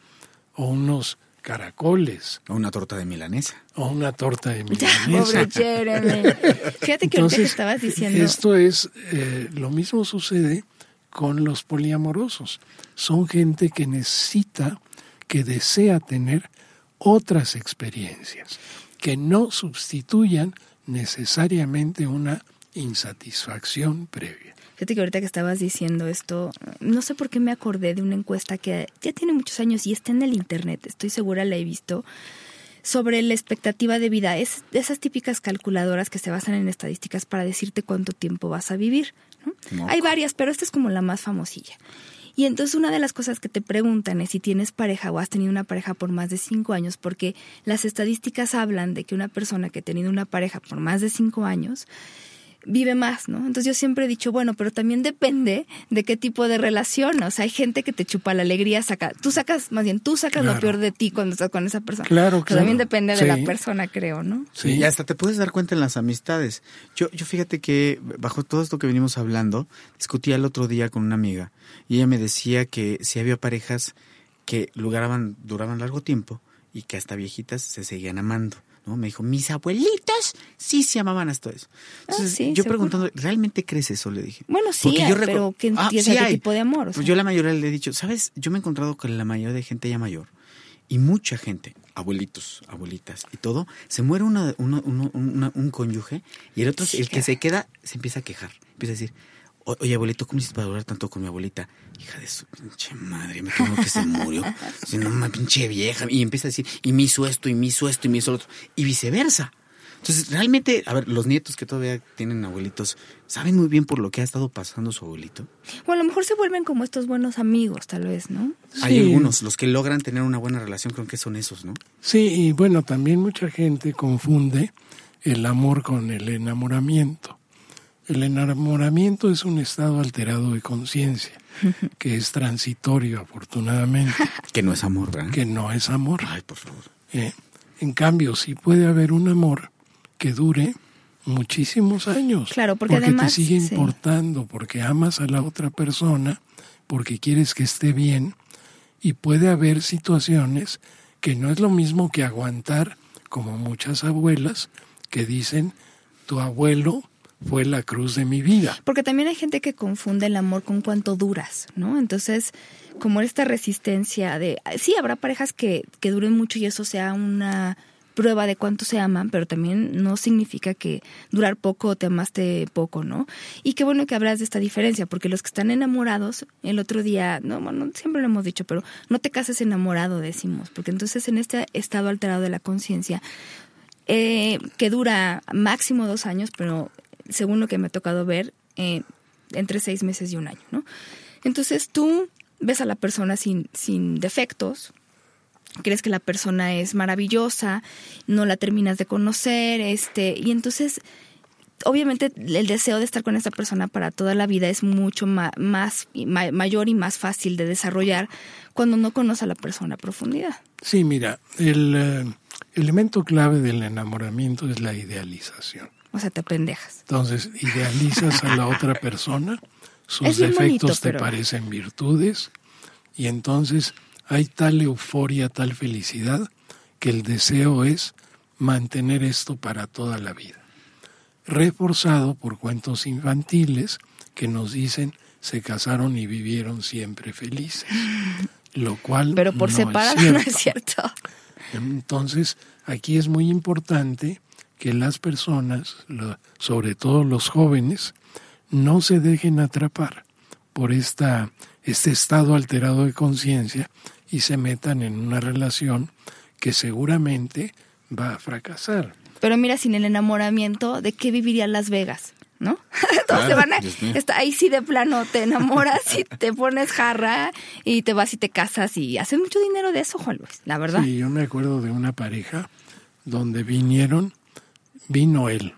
o unos caracoles O una torta de milanesa. o una torta de Ya, milanesa. pobre Jeremy. Fíjate que ahorita que Entonces, estabas diciendo. esto es, eh, lo mismo sucede con los poliamorosos. Son gente que necesita, que desea tener otras experiencias, que no sustituyan necesariamente una insatisfacción previa. Fíjate que ahorita que estabas diciendo esto, no sé por qué me acordé de una encuesta que ya tiene muchos años y está en el internet, estoy segura la he visto, sobre la expectativa de vida. Es de esas típicas calculadoras que se basan en estadísticas para decirte cuánto tiempo vas a vivir. Hay varias, pero esta es como la más famosilla. Y entonces una de las cosas que te preguntan es si tienes pareja o has tenido una pareja por más de cinco años, porque las estadísticas hablan de que una persona que ha tenido una pareja por más de cinco años vive más, ¿no? Entonces yo siempre he dicho, bueno, pero también depende de qué tipo de relación. O sea, hay gente que te chupa la alegría, saca, tú sacas, más bien, tú sacas lo peor de ti cuando estás con esa persona. Claro, Pero claro. también depende de la persona, creo, ¿no? Sí, y hasta te puedes dar cuenta en las amistades. Yo, yo fíjate que bajo todo esto que venimos hablando, discutía el otro día con una amiga y ella me decía que si había parejas que duraban, duraban largo tiempo y que hasta viejitas se seguían amando. ¿No? Me dijo, mis abuelitos sí se amaban hasta eso. Entonces, Ah, sí, yo seguro. preguntando, ¿realmente crees eso? Le dije. Bueno, sí, hay, yo pero ¿qué Ah, sí qué hay. tipo de amor? O Pues yo la mayoría le he dicho, ¿sabes? Yo me he encontrado con la mayoría de gente ya mayor y mucha gente, abuelitos, abuelitas y todo, se muere una, una- uno- una- un cónyuge y el otro, Sí, el que claro. se queda, se empieza a quejar. Empieza a decir, "O- oye abuelito, ¿cómo hiciste para durar tanto con mi abuelita? Hija de su pinche madre, me temo que se murió. Si no, una pinche vieja. Y empieza a decir, y me hizo esto, y me hizo esto, y me hizo lo otro. Y viceversa. Entonces, realmente, a ver, los nietos que todavía tienen abuelitos, ¿saben muy bien por lo que ha estado pasando su abuelito? Bueno, a lo mejor se vuelven como estos buenos amigos, tal vez, ¿no? Hay algunos, los que logran tener una buena relación, creo que son esos, ¿no? Sí, y bueno, también mucha gente confunde el amor con el enamoramiento. El enamoramiento es un estado alterado de conciencia, que es transitorio, afortunadamente, Que no es amor, ¿verdad? que no es amor. Ay, por favor. Eh, en cambio, sí puede haber un amor que dure muchísimos años. Claro, porque además, te sigue sí. importando, porque amas a la otra persona, porque quieres que esté bien. Y puede haber situaciones que no es lo mismo que aguantar, como muchas abuelas que dicen, tu abuelo fue la cruz de mi vida. Porque también hay gente que confunde el amor con cuánto duras, ¿no? Entonces, como esta resistencia de... Sí, habrá parejas que, que duren mucho y eso sea una prueba de cuánto se aman, pero también no significa que durar poco o te amaste poco, ¿no? Y qué bueno que hablas de esta diferencia, porque los que están enamorados, el otro día, no, bueno, siempre lo hemos dicho, pero no te cases enamorado, decimos, porque entonces en este estado alterado de la conciencia, eh, que dura máximo dos años, pero según lo que me ha tocado ver, eh, entre seis meses y un año, ¿no? Entonces tú ves a la persona sin, sin defectos, crees que la persona es maravillosa, no la terminas de conocer, este, y entonces obviamente el deseo de estar con esta persona para toda la vida es mucho ma- más mayor y más fácil de desarrollar cuando no conoce a la persona a profundidad. Sí, mira, el eh, elemento clave del enamoramiento es la idealización. O sea, te pendejas. Entonces, idealizas a la otra persona, sus defectos bonito, te pero- parecen virtudes, y entonces hay tal euforia, tal felicidad, que el deseo es mantener esto para toda la vida. Reforzado por cuentos infantiles que nos dicen se casaron y vivieron siempre felices. Lo cual Pero por no separado no es cierto. Entonces, aquí es muy importante que las personas, sobre todo los jóvenes, no se dejen atrapar por esta, este estado alterado de conciencia y se metan en una relación que seguramente va a fracasar. Pero mira, sin el enamoramiento, ¿de qué viviría Las Vegas? ¿No? Claro, van a- está ahí sí de plano, te enamoras y te pones jarra y te vas y te casas y haces mucho dinero de eso, Juan Luis, la verdad. Sí, yo me acuerdo de una pareja donde vinieron, vino él,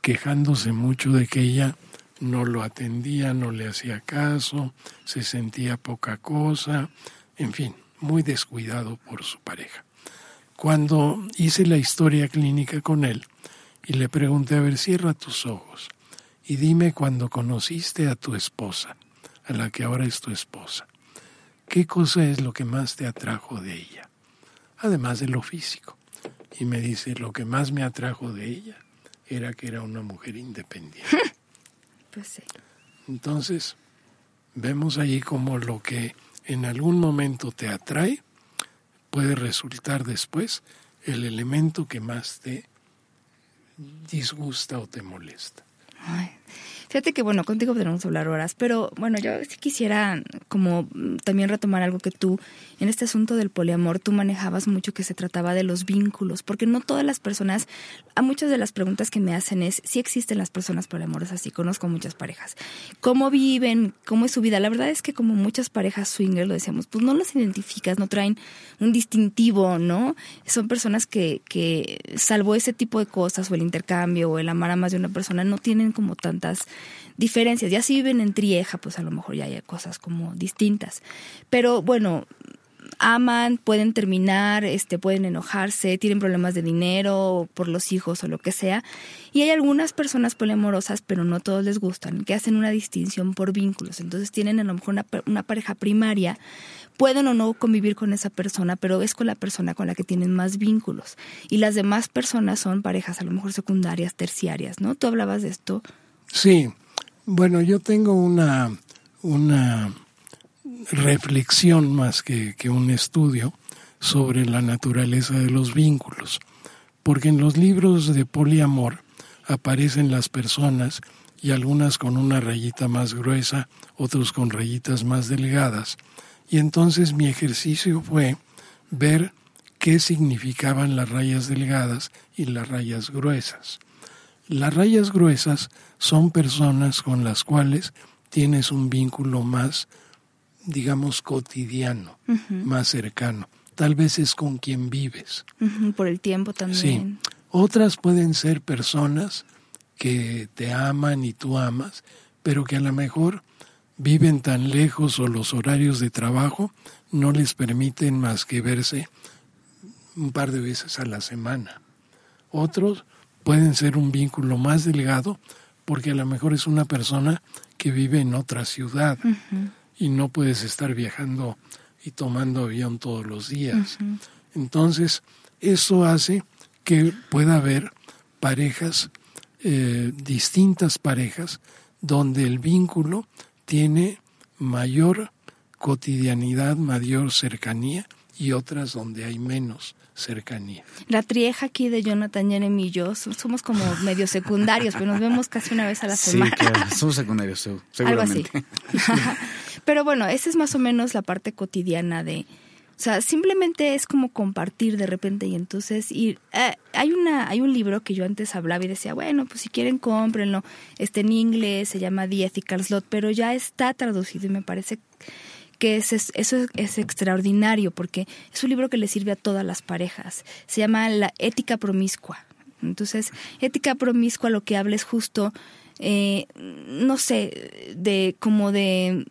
quejándose mucho de que ella no lo atendía, no le hacía caso, se sentía poca cosa, en fin, muy descuidado por su pareja. Cuando hice la historia clínica con él y le pregunté, a ver, cierra tus ojos y dime cuando conociste a tu esposa, a la que ahora es tu esposa, ¿qué cosa es lo que más te atrajo de ella? Además de lo físico. Y me dice, lo que más me atrajo de ella era que era una mujer independiente. Pues sí. Entonces, vemos ahí como lo que en algún momento te atrae puede resultar después el elemento que más te disgusta o te molesta. Ay, Fíjate que, bueno, contigo podríamos hablar horas, pero bueno, yo sí quisiera como también retomar algo que tú, en este asunto del poliamor, tú manejabas mucho que se trataba de los vínculos, porque no todas las personas, a muchas de las preguntas que me hacen es si existen las personas poliamorosas, así conozco muchas parejas. ¿Cómo viven? ¿Cómo es su vida? La verdad es que como muchas parejas swinger, lo decíamos, pues no las identificas, no traen un distintivo, ¿no? Son personas que, que salvo ese tipo de cosas o el intercambio o el amar a más de una persona, no tienen como tantas diferencias. Ya si viven en trieja, pues a lo mejor ya hay cosas como distintas. Pero bueno, aman, pueden terminar, este, pueden enojarse, tienen problemas de dinero por los hijos o lo que sea. Y hay algunas personas poliamorosas, pero no todos les gustan, que hacen una distinción por vínculos. Entonces tienen a lo mejor una, una pareja primaria, pueden o no convivir con esa persona, pero es con la persona con la que tienen más vínculos. Y las demás personas son parejas a lo mejor secundarias, terciarias, ¿no? Tú hablabas de esto. Sí, bueno, yo tengo una, una reflexión más que, que un estudio sobre la naturaleza de los vínculos, porque en los libros de poliamor aparecen las personas y algunas con una rayita más gruesa, otros con rayitas más delgadas, y entonces mi ejercicio fue ver qué significaban las rayas delgadas y las rayas gruesas. Las rayas gruesas son personas con las cuales tienes un vínculo más digamos, cotidiano, más cercano. Tal vez es con quien vives. por el tiempo también. Sí. Otras pueden ser personas que te aman y tú amas, pero que a lo mejor viven tan lejos o los horarios de trabajo no les permiten más que verse un par de veces a la semana. Otros pueden ser un vínculo más delgado porque a lo mejor es una persona que vive en otra ciudad y no puedes estar viajando y tomando avión todos los días. Entonces, eso hace que pueda haber parejas, eh, distintas parejas, donde el vínculo tiene mayor cotidianidad, mayor cercanía y otras donde hay menos cercanía. La trieja aquí de Jonathan, Jeremy y yo somos como medio secundarios, pero nos vemos casi una vez a la semana. Sí, claro, somos secundarios, seguramente. Algo así. pero bueno, esa es más o menos la parte cotidiana de... O sea, simplemente es como compartir de repente y entonces y eh, hay una hay un libro que yo antes hablaba y decía, bueno, pues si quieren cómprenlo. Está en inglés, se llama The Ethical Slot, pero ya está traducido y me parece que es, eso es extraordinario porque es un libro que le sirve a todas las parejas. Se llama La ética promiscua. Entonces, ética promiscua lo que habla es justo, eh, no sé, de como de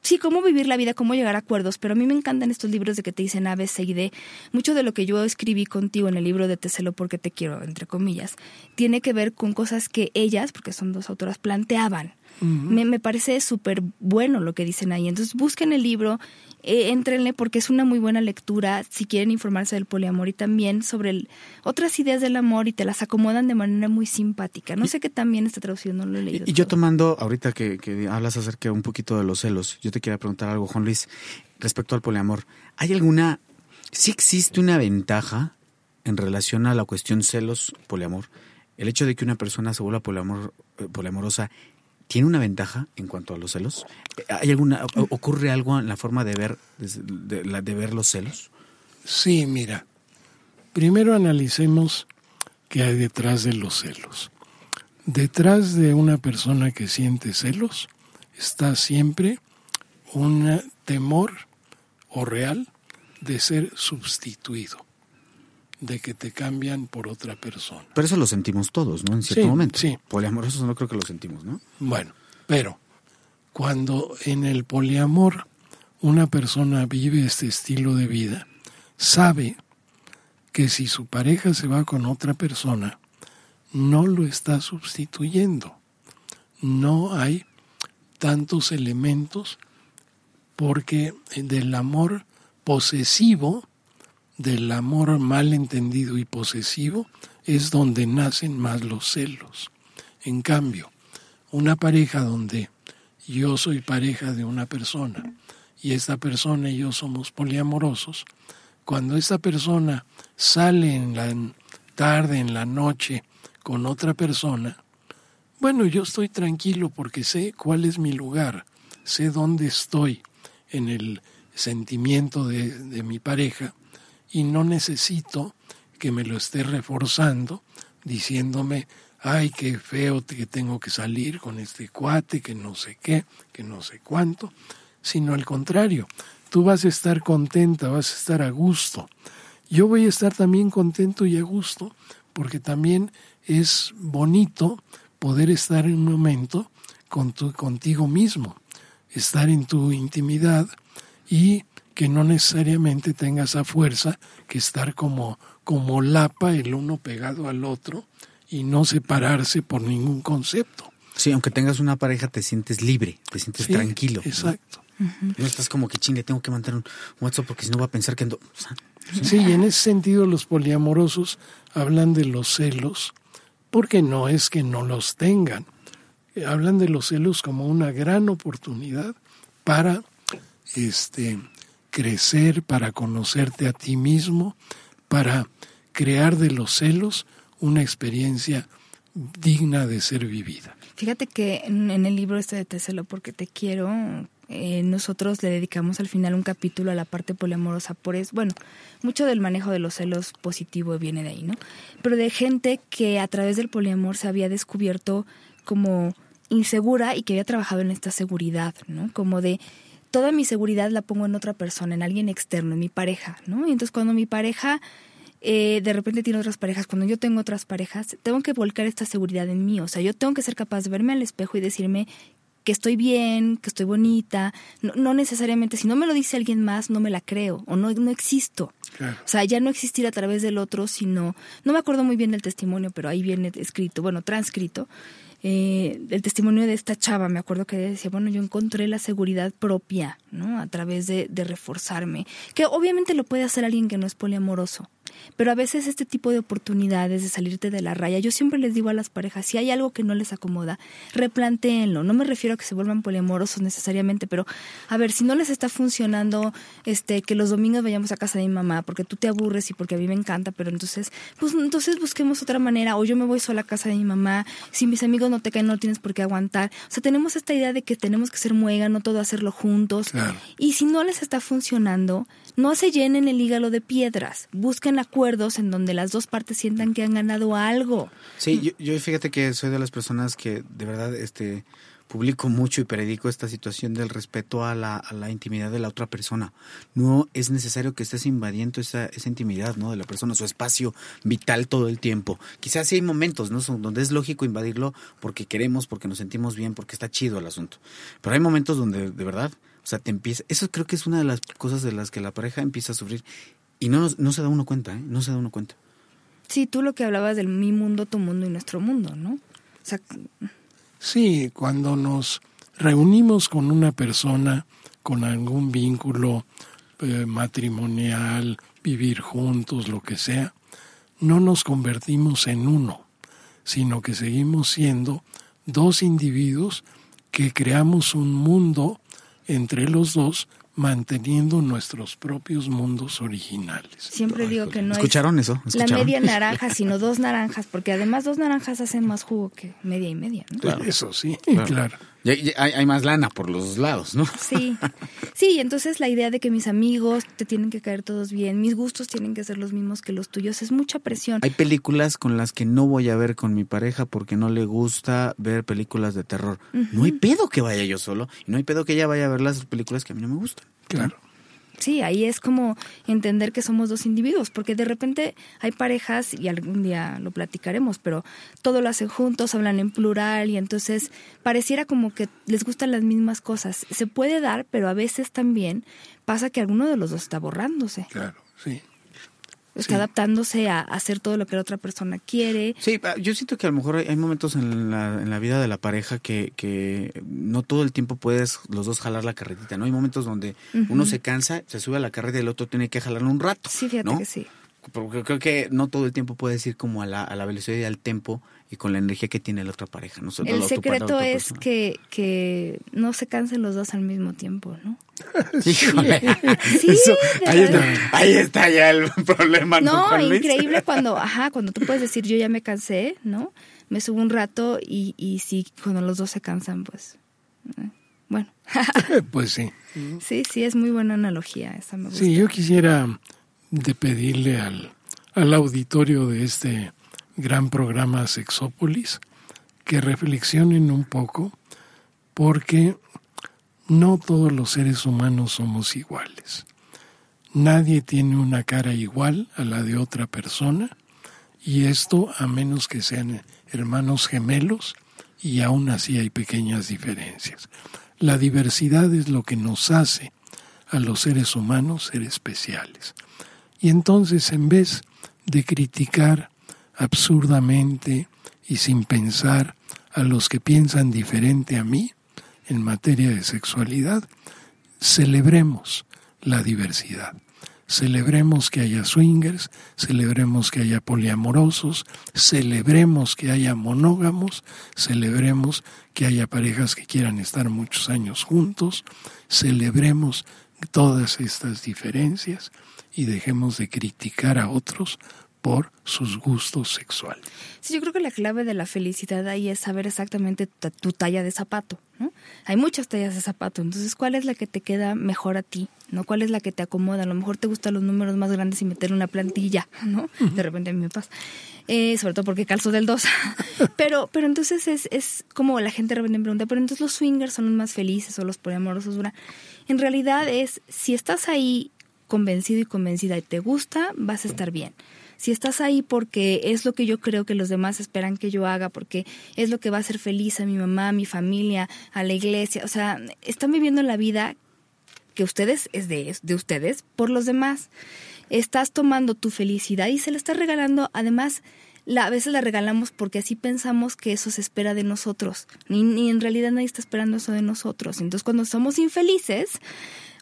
sí, cómo vivir la vida, cómo llegar a acuerdos, pero a mí me encantan estos libros de que te dicen A, B, C y D. Mucho de lo que yo escribí contigo en el libro de Te celo porque te quiero, entre comillas, tiene que ver con cosas que ellas, porque son dos autoras, planteaban me, me, parece súper bueno lo que dicen ahí. Entonces busquen el libro, eh, entrenle porque es una muy buena lectura si quieren informarse del poliamor y también sobre otras ideas del amor y te las acomodan de manera muy simpática. No sé qué también está traducido, no lo he leído. Y yo tomando, ahorita que, que hablas acerca un poquito de los celos, yo te quería preguntar algo, Juan Luis, respecto al poliamor. ¿Hay alguna, si existe una ventaja en relación a la cuestión celos, poliamor? El hecho de que una persona se vuelva poliamor, eh, poliamorosa ¿Tiene una ventaja en cuanto a los celos? ¿Hay alguna, ¿Ocurre algo en la forma de ver, de, de ver los celos? Sí, mira. Primero analicemos qué hay detrás de los celos. Detrás de una persona que siente celos está siempre un temor o real de ser sustituido de que te cambian por otra persona. Pero eso lo sentimos todos, ¿no? En cierto momento. Sí. Poliamorosos no creo que lo sentimos, ¿no? Bueno, pero cuando en el poliamor una persona vive este estilo de vida, sabe que si su pareja se va con otra persona, no lo está sustituyendo. No hay tantos elementos porque del amor posesivo del amor mal entendido y posesivo es donde nacen más los celos. En cambio, una pareja donde yo soy pareja de una persona y esta persona y yo somos poliamorosos, cuando esta persona sale en la tarde, en la noche, con otra persona, bueno, yo estoy tranquilo porque sé cuál es mi lugar, sé dónde estoy en el sentimiento de, de mi pareja y no necesito que me lo esté reforzando diciéndome, ay, qué feo que tengo que salir con este cuate, que no sé qué, que no sé cuánto, sino al contrario, tú vas a estar contenta, vas a estar a gusto. Yo voy a estar también contento y a gusto porque también es bonito poder estar en un momento con tu, contigo mismo, estar en tu intimidad y que no necesariamente tenga esa fuerza que estar como, como lapa el uno pegado al otro y no separarse por ningún concepto. Sí, aunque tengas una pareja te sientes libre, te sientes Sí, tranquilo. ¿no? Exacto. No estás como que chingue, tengo que mandar un WhatsApp porque si no va a pensar que ando. sea, Sí, y en ese sentido los poliamorosos hablan de los celos, porque no es que no los tengan. Hablan de los celos como una gran oportunidad para este crecer, para conocerte a ti mismo, para crear de los celos una experiencia digna de ser vivida. Fíjate que en, el libro este de Te celo porque te quiero, eh, nosotros le dedicamos al final un capítulo a la parte poliamorosa por eso. Bueno, mucho del manejo de los celos positivo viene de ahí, ¿no? Pero de gente que a través del poliamor se había descubierto como insegura y que había trabajado en esta seguridad, ¿no? Como de toda mi seguridad la pongo en otra persona, en alguien externo, en mi pareja, ¿no? Y entonces cuando mi pareja eh, de repente tiene otras parejas, cuando yo tengo otras parejas, tengo que volcar esta seguridad en mí. O sea, yo tengo que ser capaz de verme al espejo y decirme que estoy bien, que estoy bonita. No, no necesariamente, si no me lo dice alguien más, no me la creo o no, no existo. Claro. O sea, ya no existir a través del otro, sino, no me acuerdo muy bien del testimonio, pero ahí viene escrito, bueno, transcrito, eh, el testimonio de esta chava, me acuerdo que decía, bueno, yo encontré la seguridad propia, ¿no? A través de, de reforzarme, que obviamente lo puede hacer alguien que no es poliamoroso, pero a veces este tipo de oportunidades de salirte de la raya, yo siempre les digo a las parejas, si hay algo que no les acomoda, replantéenlo. No me refiero a que se vuelvan poliamorosos necesariamente, pero a ver, si no les está funcionando este que los domingos vayamos a casa de mi mamá porque tú te aburres y porque a mí me encanta, pero entonces, pues entonces busquemos otra manera o yo me voy sola a casa de mi mamá, si mis amigos no te caen no tienes por qué aguantar. O sea, tenemos esta idea de que tenemos que ser muégano, todo hacerlo juntos. Claro. Y si no les está funcionando, no se llenen el hígado de piedras. Busquen acuerdos en donde las dos partes sientan que han ganado algo. Sí, yo, yo fíjate que soy de las personas que de verdad este publico mucho y predico esta situación del respeto a la, a la intimidad de la otra persona. No es necesario que estés invadiendo esa, esa intimidad ¿no? de la persona, su espacio vital todo el tiempo. Quizás sí hay momentos ¿no? Donde es lógico invadirlo porque queremos, porque nos sentimos bien, porque está chido el asunto. Pero hay momentos donde de verdad, o sea, te empieza... Eso creo que es una de las cosas de las que la pareja empieza a sufrir. Y no, nos- no se da uno cuenta, ¿eh? No se da uno cuenta. Sí, tú lo que hablabas del mi mundo, tu mundo y nuestro mundo, ¿no? O sea, Sí, cuando nos reunimos con una persona con algún vínculo eh, matrimonial, vivir juntos, lo que sea, no nos convertimos en uno, sino que seguimos siendo dos individuos que creamos un mundo entre los dos manteniendo nuestros propios mundos originales. siempre digo que no ¿Escucharon es eso? la media naranja, sino dos naranjas, porque además dos naranjas hacen más jugo que media y media, ¿no? Claro. Eso sí, Claro. claro. Hay, hay más lana por los lados, ¿no? Sí, sí, entonces la idea de que mis amigos te tienen que caer todos bien, mis gustos tienen que ser los mismos que los tuyos, es mucha presión. Hay películas con las que no voy a ver con mi pareja porque no le gusta ver películas de terror. No hay pedo que vaya yo solo y no hay pedo que ella vaya a ver las películas que a mí no me gustan. Claro. Sí, ahí es como entender que somos dos individuos, porque de repente hay parejas, y algún día lo platicaremos, pero todo lo hacen juntos, hablan en plural, y entonces pareciera como que les gustan las mismas cosas. Se puede dar, pero a veces también pasa que alguno de los dos está borrándose, Claro, sí. Está adaptándose a hacer todo lo que la otra persona quiere. Sí, ah, yo siento que a lo mejor hay momentos en la, en la vida de la pareja que, que no todo el tiempo puedes los dos jalar la carretita, ¿no? Hay momentos donde uno se cansa, se sube a la carreta y el otro tiene que jalarlo un rato. Sí, fíjate ¿no? que sí. Porque creo que no todo el tiempo puedes ir como a la, a la velocidad y al tempo y con la energía que tiene la otra pareja. ¿no? Solo El secreto otra es que, que no se cansen los dos al mismo tiempo, ¿no? Híjole. Sí, Eso- ahí, está, ahí está ya el problema. ¿no, increíble cuando, ajá, cuando tú puedes decir yo ya me cansé, ¿no? Me subo un rato y, y sí, cuando los dos se cansan, pues, eh, bueno, Pues sí. sí, sí, es muy buena analogía, esa me gusta. Sí, yo quisiera de pedirle al, al auditorio de este gran programa Sexópolis que reflexionen un poco porque no todos los seres humanos somos iguales. Nadie tiene una cara igual a la de otra persona y esto a menos que sean hermanos gemelos y aún así hay pequeñas diferencias. La diversidad es lo que nos hace a los seres humanos ser especiales. Y entonces, en vez de criticar absurdamente y sin pensar a los que piensan diferente a mí en materia de sexualidad, celebremos la diversidad. Celebremos que haya swingers, celebremos que haya poliamorosos, celebremos que haya monógamos, celebremos que haya parejas que quieran estar muchos años juntos, celebremos todas estas diferencias y dejemos de criticar a otros por sus gustos sexuales. Sí, yo creo que la clave de la felicidad ahí es saber exactamente tu, talla de zapato. ¿no? Hay muchas tallas de zapato, entonces ¿cuál es la que te queda mejor a ti? ¿no? ¿Cuál es la que te acomoda? A lo mejor te gustan los números más grandes y meter una plantilla, ¿no? De repente a mí me pasa. Eh, sobre todo porque calzo del 2. pero, pero entonces es, es como la gente de repente me pregunta, pero entonces los swingers son los más felices o los poliamorosos. En realidad es, si estás ahí convencido y convencida y te gusta, vas a estar bien si estás ahí porque es lo que yo creo que los demás esperan que yo haga, porque es lo que va a hacer feliz a mi mamá, a mi familia, a la iglesia, o sea, están viviendo la vida que ustedes es de, de ustedes por los demás. Estás tomando tu felicidad y se la estás regalando, además, la, a veces la regalamos porque así pensamos que eso se espera de nosotros. Ni, ni en realidad nadie está esperando eso de nosotros. Entonces, cuando somos infelices,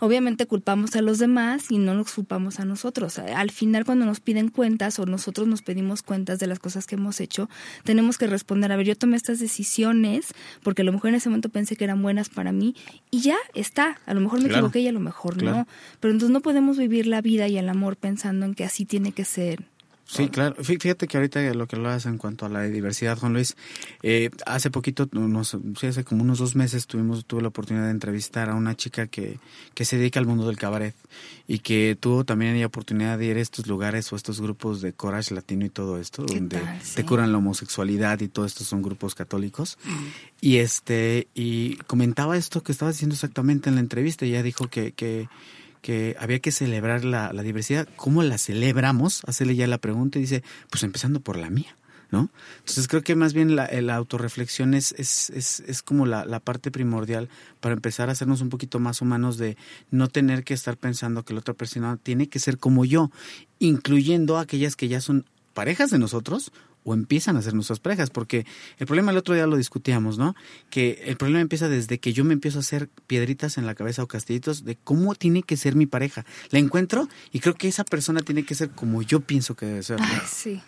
obviamente culpamos a los demás y no nos culpamos a nosotros. Al final, cuando nos piden cuentas o nosotros nos pedimos cuentas de las cosas que hemos hecho, tenemos que responder, a ver, yo tomé estas decisiones porque a lo mejor en ese momento pensé que eran buenas para mí y ya está. A lo mejor me equivoqué y a lo mejor no. Pero entonces no podemos vivir la vida y el amor pensando en que así tiene que ser. Sí, claro. Fíjate que ahorita lo que hablabas en cuanto a la diversidad, Juan Luis, eh, hace poquito, unos, sí, hace como unos dos meses tuvimos, tuve la oportunidad de entrevistar a una chica que, que se dedica al mundo del cabaret y que tuvo también la oportunidad de ir a estos lugares o estos grupos de courage latino y todo esto, donde te curan la homosexualidad y todo esto son grupos católicos. Mm. Y este, y comentaba esto que estaba diciendo exactamente en la entrevista. Ella dijo que, que que había que celebrar la, diversidad. ¿Cómo la celebramos? Hacerle ya la pregunta y dice, pues empezando por la mía. ¿No? Entonces creo que más bien la, la autorreflexión es, es, es, es como la, la, parte primordial para empezar a hacernos un poquito más humanos de no tener que estar pensando que la otra persona tiene que ser como yo, incluyendo aquellas que ya son parejas de nosotros o empiezan a ser nuestras parejas, porque el problema el otro día lo discutíamos, ¿no? Que el problema empieza desde que yo me empiezo a hacer piedritas en la cabeza o castillitos de cómo tiene que ser mi pareja. La encuentro y creo que esa persona tiene que ser como yo pienso que debe ser. Ay, sí.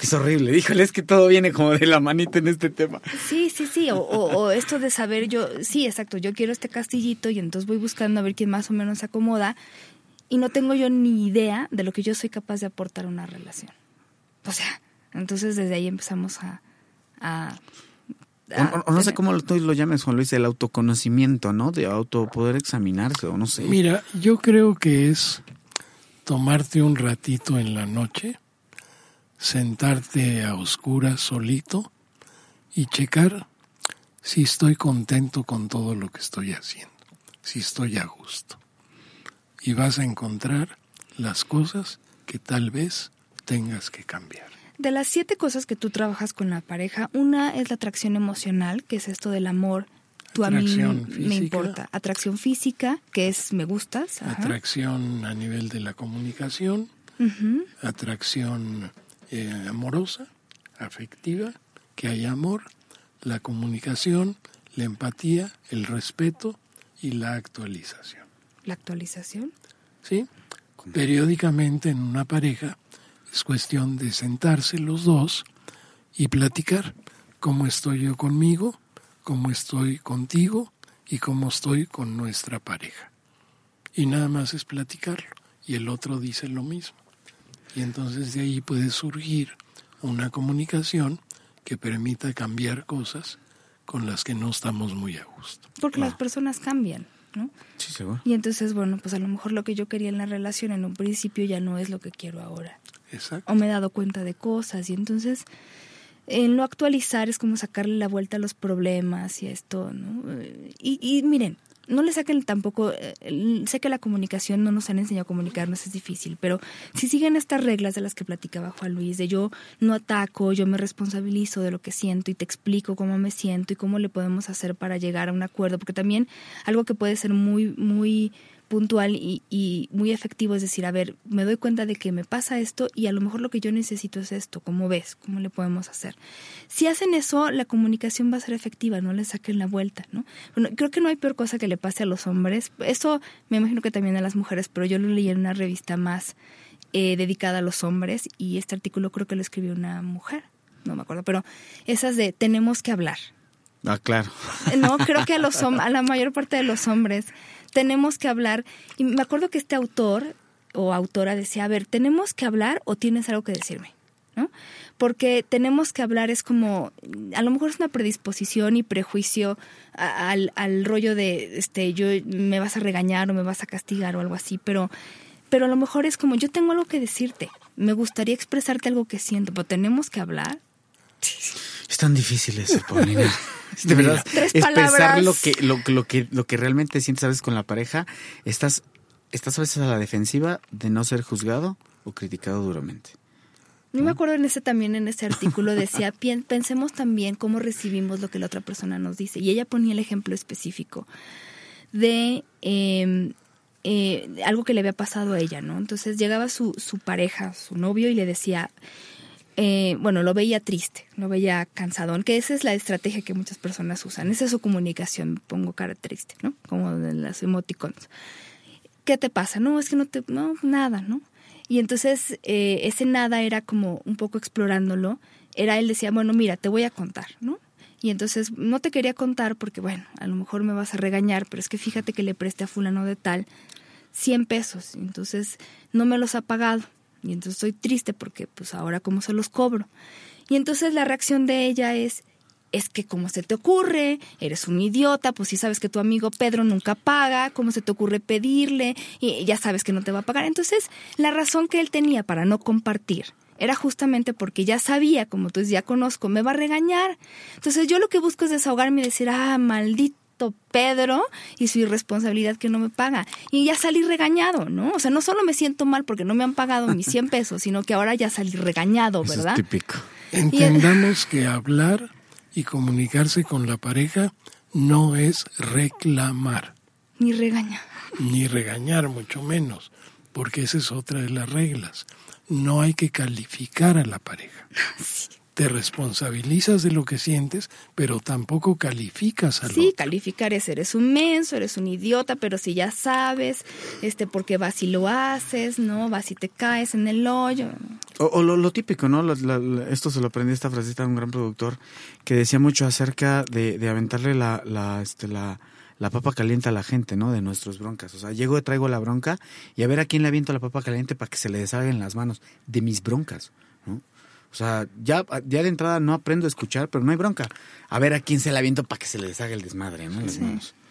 Es horrible, díjole, es que todo viene como de la manita en este tema. Sí, sí, sí, o, o, esto de saber yo, sí, exacto, yo quiero este castillito y entonces voy buscando a ver quién más o menos se acomoda y no tengo yo ni idea de lo que yo soy capaz de aportar a una relación. O sea, entonces desde ahí empezamos a... o, no sé cómo tú lo llames, Juan Luis, el autoconocimiento, ¿no? De auto poder examinarse o no sé. Mira, yo creo que es tomarte un ratito en la noche, sentarte a oscuras solito y checar si estoy contento con todo lo que estoy haciendo, si estoy a gusto. Y vas a encontrar las cosas que tal vez tengas que cambiar. De las siete cosas que tú trabajas con la pareja, una es la atracción emocional, que es esto del amor. Tú a mí me importa. Atracción física, que es me gustas. Atracción a nivel de la comunicación. Atracción eh, amorosa, afectiva, que haya amor, la comunicación, la empatía, el respeto y la actualización. ¿La actualización? Sí. Periódicamente en una pareja es cuestión de sentarse los dos y platicar cómo estoy yo conmigo, cómo estoy contigo y cómo estoy con nuestra pareja. Y nada más es platicarlo y el otro dice lo mismo. Y entonces de ahí puede surgir una comunicación que permita cambiar cosas con las que no estamos muy a gusto. Porque las personas cambian, ¿no? Sí, seguro. Y entonces, bueno, pues a lo mejor lo que yo quería en la relación en un principio ya no es lo que quiero ahora. O me he dado cuenta de cosas y entonces en no actualizar es como sacarle la vuelta a los problemas y esto, ¿no? Y, y miren, no le saquen tampoco, eh, sé que la comunicación no nos han enseñado a comunicarnos, es difícil, pero si siguen estas reglas de las que platicaba Juan Luis, de yo no ataco, yo me responsabilizo de lo que siento y te explico cómo me siento y cómo le podemos hacer para llegar a un acuerdo, porque también algo que puede ser muy, muy puntual y, y, muy efectivo es decir, a ver, me doy cuenta de que me pasa esto y a lo mejor lo que yo necesito es esto, ¿cómo ves? ¿Cómo le podemos hacer? Si hacen eso, la comunicación va a ser efectiva, no le saquen la vuelta, ¿no? Bueno, creo que no hay peor cosa que le pase a los hombres, eso me imagino que también a las mujeres, pero yo lo leí en una revista más eh, dedicada a los hombres y este artículo creo que lo escribió una mujer, no me acuerdo, pero esas de tenemos que hablar. Ah, claro. No, creo que a los a la mayor parte de los hombres tenemos que hablar. Y me acuerdo que este autor o autora decía, a ver, ¿tenemos que hablar o tienes algo que decirme? ¿No? Porque tenemos que hablar es como, a lo mejor es una predisposición y prejuicio al, al rollo de, este, yo me vas a regañar o me vas a castigar o algo así, pero, pero a lo mejor es como, yo tengo algo que decirte, me gustaría expresarte algo que siento, pero tenemos que hablar. Es tan difícil eso, Paulina. De verdad, Tres expresar palabras. lo que, lo, lo que, lo que realmente sientes a veces con la pareja, estás, estás a veces a la defensiva de no ser juzgado o criticado duramente. Yo me acuerdo en ese también en ese artículo decía "Pien- pensemos también cómo recibimos lo que la otra persona nos dice y ella ponía el ejemplo específico de eh, eh, algo que le había pasado a ella, ¿no? Entonces llegaba su, su pareja, su novio y le decía, eh, bueno, lo veía triste, lo veía cansadón, que esa es la estrategia que muchas personas usan, esa es su comunicación, pongo cara triste, ¿no? Como de las emoticons. ¿Qué te pasa? No, es que no te, no, nada, ¿no? Y entonces eh, ese nada era como un poco explorándolo, era él decía, bueno, mira, te voy a contar, ¿no? Y entonces no te quería contar porque, bueno, a lo mejor me vas a regañar, pero es que fíjate que le presté a fulano de tal 100 pesos, entonces no me los ha pagado. Y entonces estoy triste porque pues ahora cómo se los cobro. Y entonces la reacción de ella es, es que cómo se te ocurre, eres un idiota, pues si sabes que tu amigo Pedro nunca paga, cómo se te ocurre pedirle y ya sabes que no te va a pagar. Entonces la razón que él tenía para no compartir era justamente porque ya sabía, como tú ya conozco, me va a regañar. Entonces yo lo que busco es desahogarme y decir, ah, maldito Pedro y su irresponsabilidad que no me paga. Y ya salí regañado, ¿no? O sea, no solo me siento mal porque no me han pagado mis 100 pesos, sino que ahora ya salí regañado, Eso ¿verdad? es típico. Entendamos que hablar y comunicarse con la pareja no es reclamar, Ni regaña. ni regañar, mucho menos, porque esa es otra de las reglas. No hay que calificar a la pareja. Te responsabilizas de lo que sientes, pero tampoco calificas al Sí, otro. calificar es eres un menso, eres un idiota, pero si ya sabes, este, porque vas y lo haces, ¿no? Vas y te caes en el hoyo. O, o lo, lo típico, ¿no? La- la- esto se lo aprendí esta frasita de un gran productor que decía mucho acerca de, de aventarle la, la, este, la, la papa caliente a la gente, ¿no? De nuestros broncas. O sea, llego, traigo la bronca y a ver a quién le aviento la papa caliente para que se le deshagan las manos de mis broncas. O sea, ya, ya de entrada no aprendo a escuchar, pero no hay bronca. A ver a quién se la aviento para que se le deshaga el desmadre, ¿no? Sí.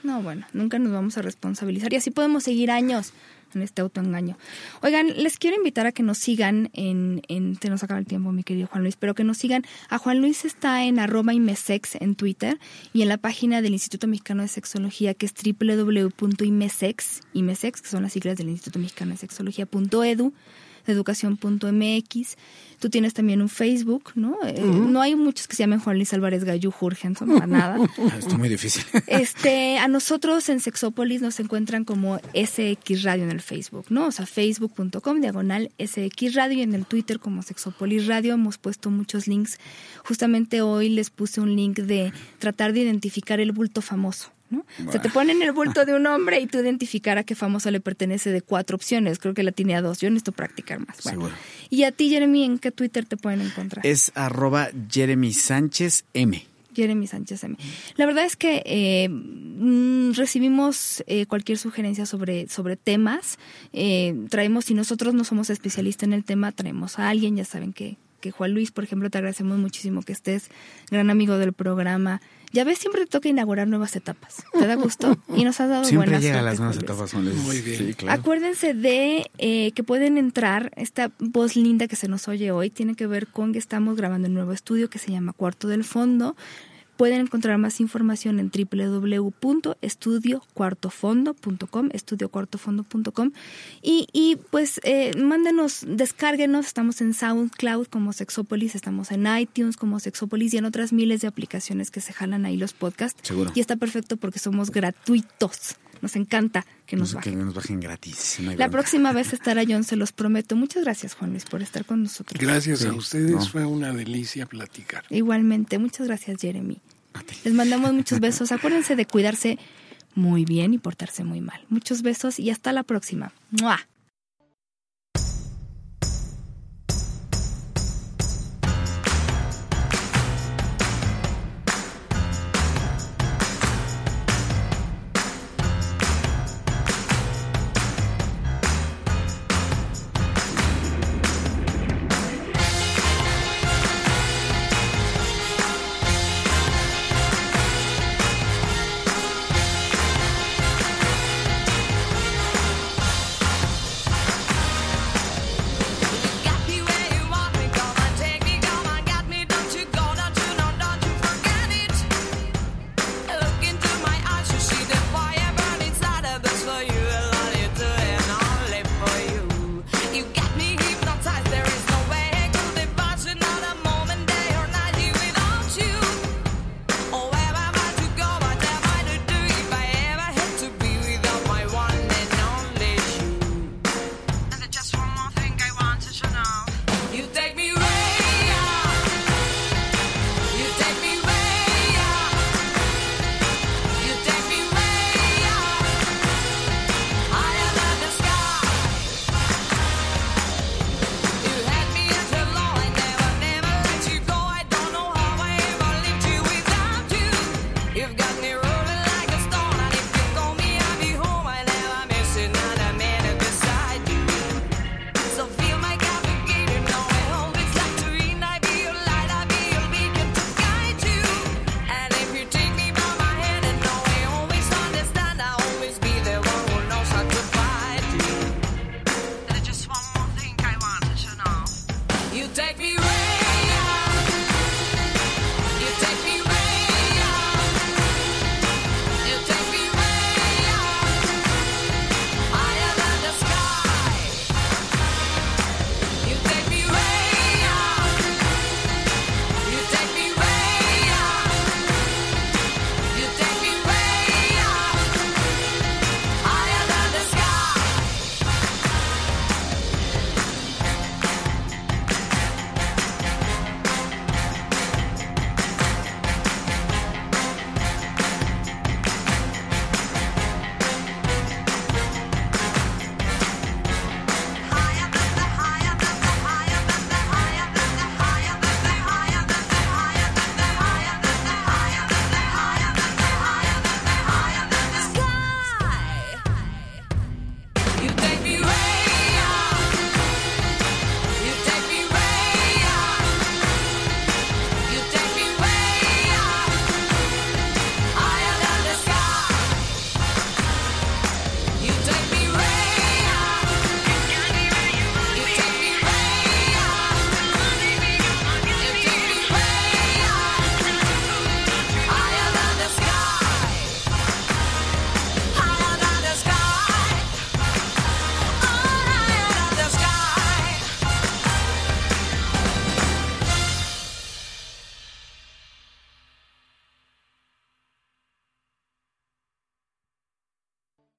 No, bueno, nunca nos vamos a responsabilizar y así podemos seguir años en este autoengaño. Oigan, les quiero invitar a que nos sigan en, en se nos acaba el tiempo, mi querido Juan Luis, pero que nos sigan. A Juan Luis está en arroba imesex en Twitter y en la página del Instituto Mexicano de Sexología que es www.imesex, imesex, que son las siglas del Instituto Mexicano de Sexología.edu de educación.mx. Tú tienes también un Facebook, ¿no? Eh, No hay muchos que se llamen Juan Luis Álvarez Gallú Jurgenson, para nada. Está muy difícil. Este, a nosotros en Sexópolis nos encuentran como SX Radio en el Facebook, ¿no? O sea, facebook.com diagonal SX Radio y en el Twitter como Sexópolis Radio hemos puesto muchos links. Justamente hoy les puse un link de tratar de identificar el bulto famoso. ¿No? Se te pone en el bulto de un hombre y tú identificar a qué famoso le pertenece de cuatro opciones. Creo que la tiene a dos. Yo necesito practicar más. Bueno. Seguro. Y a ti, Jeremy, ¿en qué Twitter te pueden encontrar? Es arroba Jeremy Sánchez M. Jeremy Sánchez M. La verdad es que eh, mm, recibimos eh, cualquier sugerencia sobre, sobre temas. Eh, traemos, si nosotros no somos especialistas en el tema, traemos a alguien. Ya saben que, que Juan Luis, por ejemplo, te agradecemos muchísimo que estés, gran amigo del programa. Ya ves, siempre te toca inaugurar nuevas etapas. ¿Te da gusto? Y nos has dado Siempre buena llega a suerte, las nuevas etapas, Juan Luis. Muy bien. Sí, claro. Acuérdense de eh, que pueden entrar, esta voz linda que se nos oye hoy tiene que ver con que estamos grabando un nuevo estudio que se llama Cuarto del Fondo. Pueden encontrar más información en www.estudiocuartofondo.com, estudiocuartofondo.com y, y pues eh, mándenos, descárguenos, estamos en SoundCloud como Sexópolis, estamos en iTunes como Sexópolis y en otras miles de aplicaciones que se jalan ahí los podcasts. Seguro. Y está perfecto porque somos gratuitos. Nos encanta que nos que bajen. nos bajen gratis. no La bronca. próxima vez estará John, se los prometo. Muchas gracias, Juan Luis, por estar con nosotros. Gracias Sí, a ustedes, no. fue una delicia platicar. Igualmente, muchas gracias, Jeremy. Les mandamos muchos besos. Acuérdense de cuidarse muy bien y portarse muy mal. Muchos besos y hasta la próxima. ¡Mua!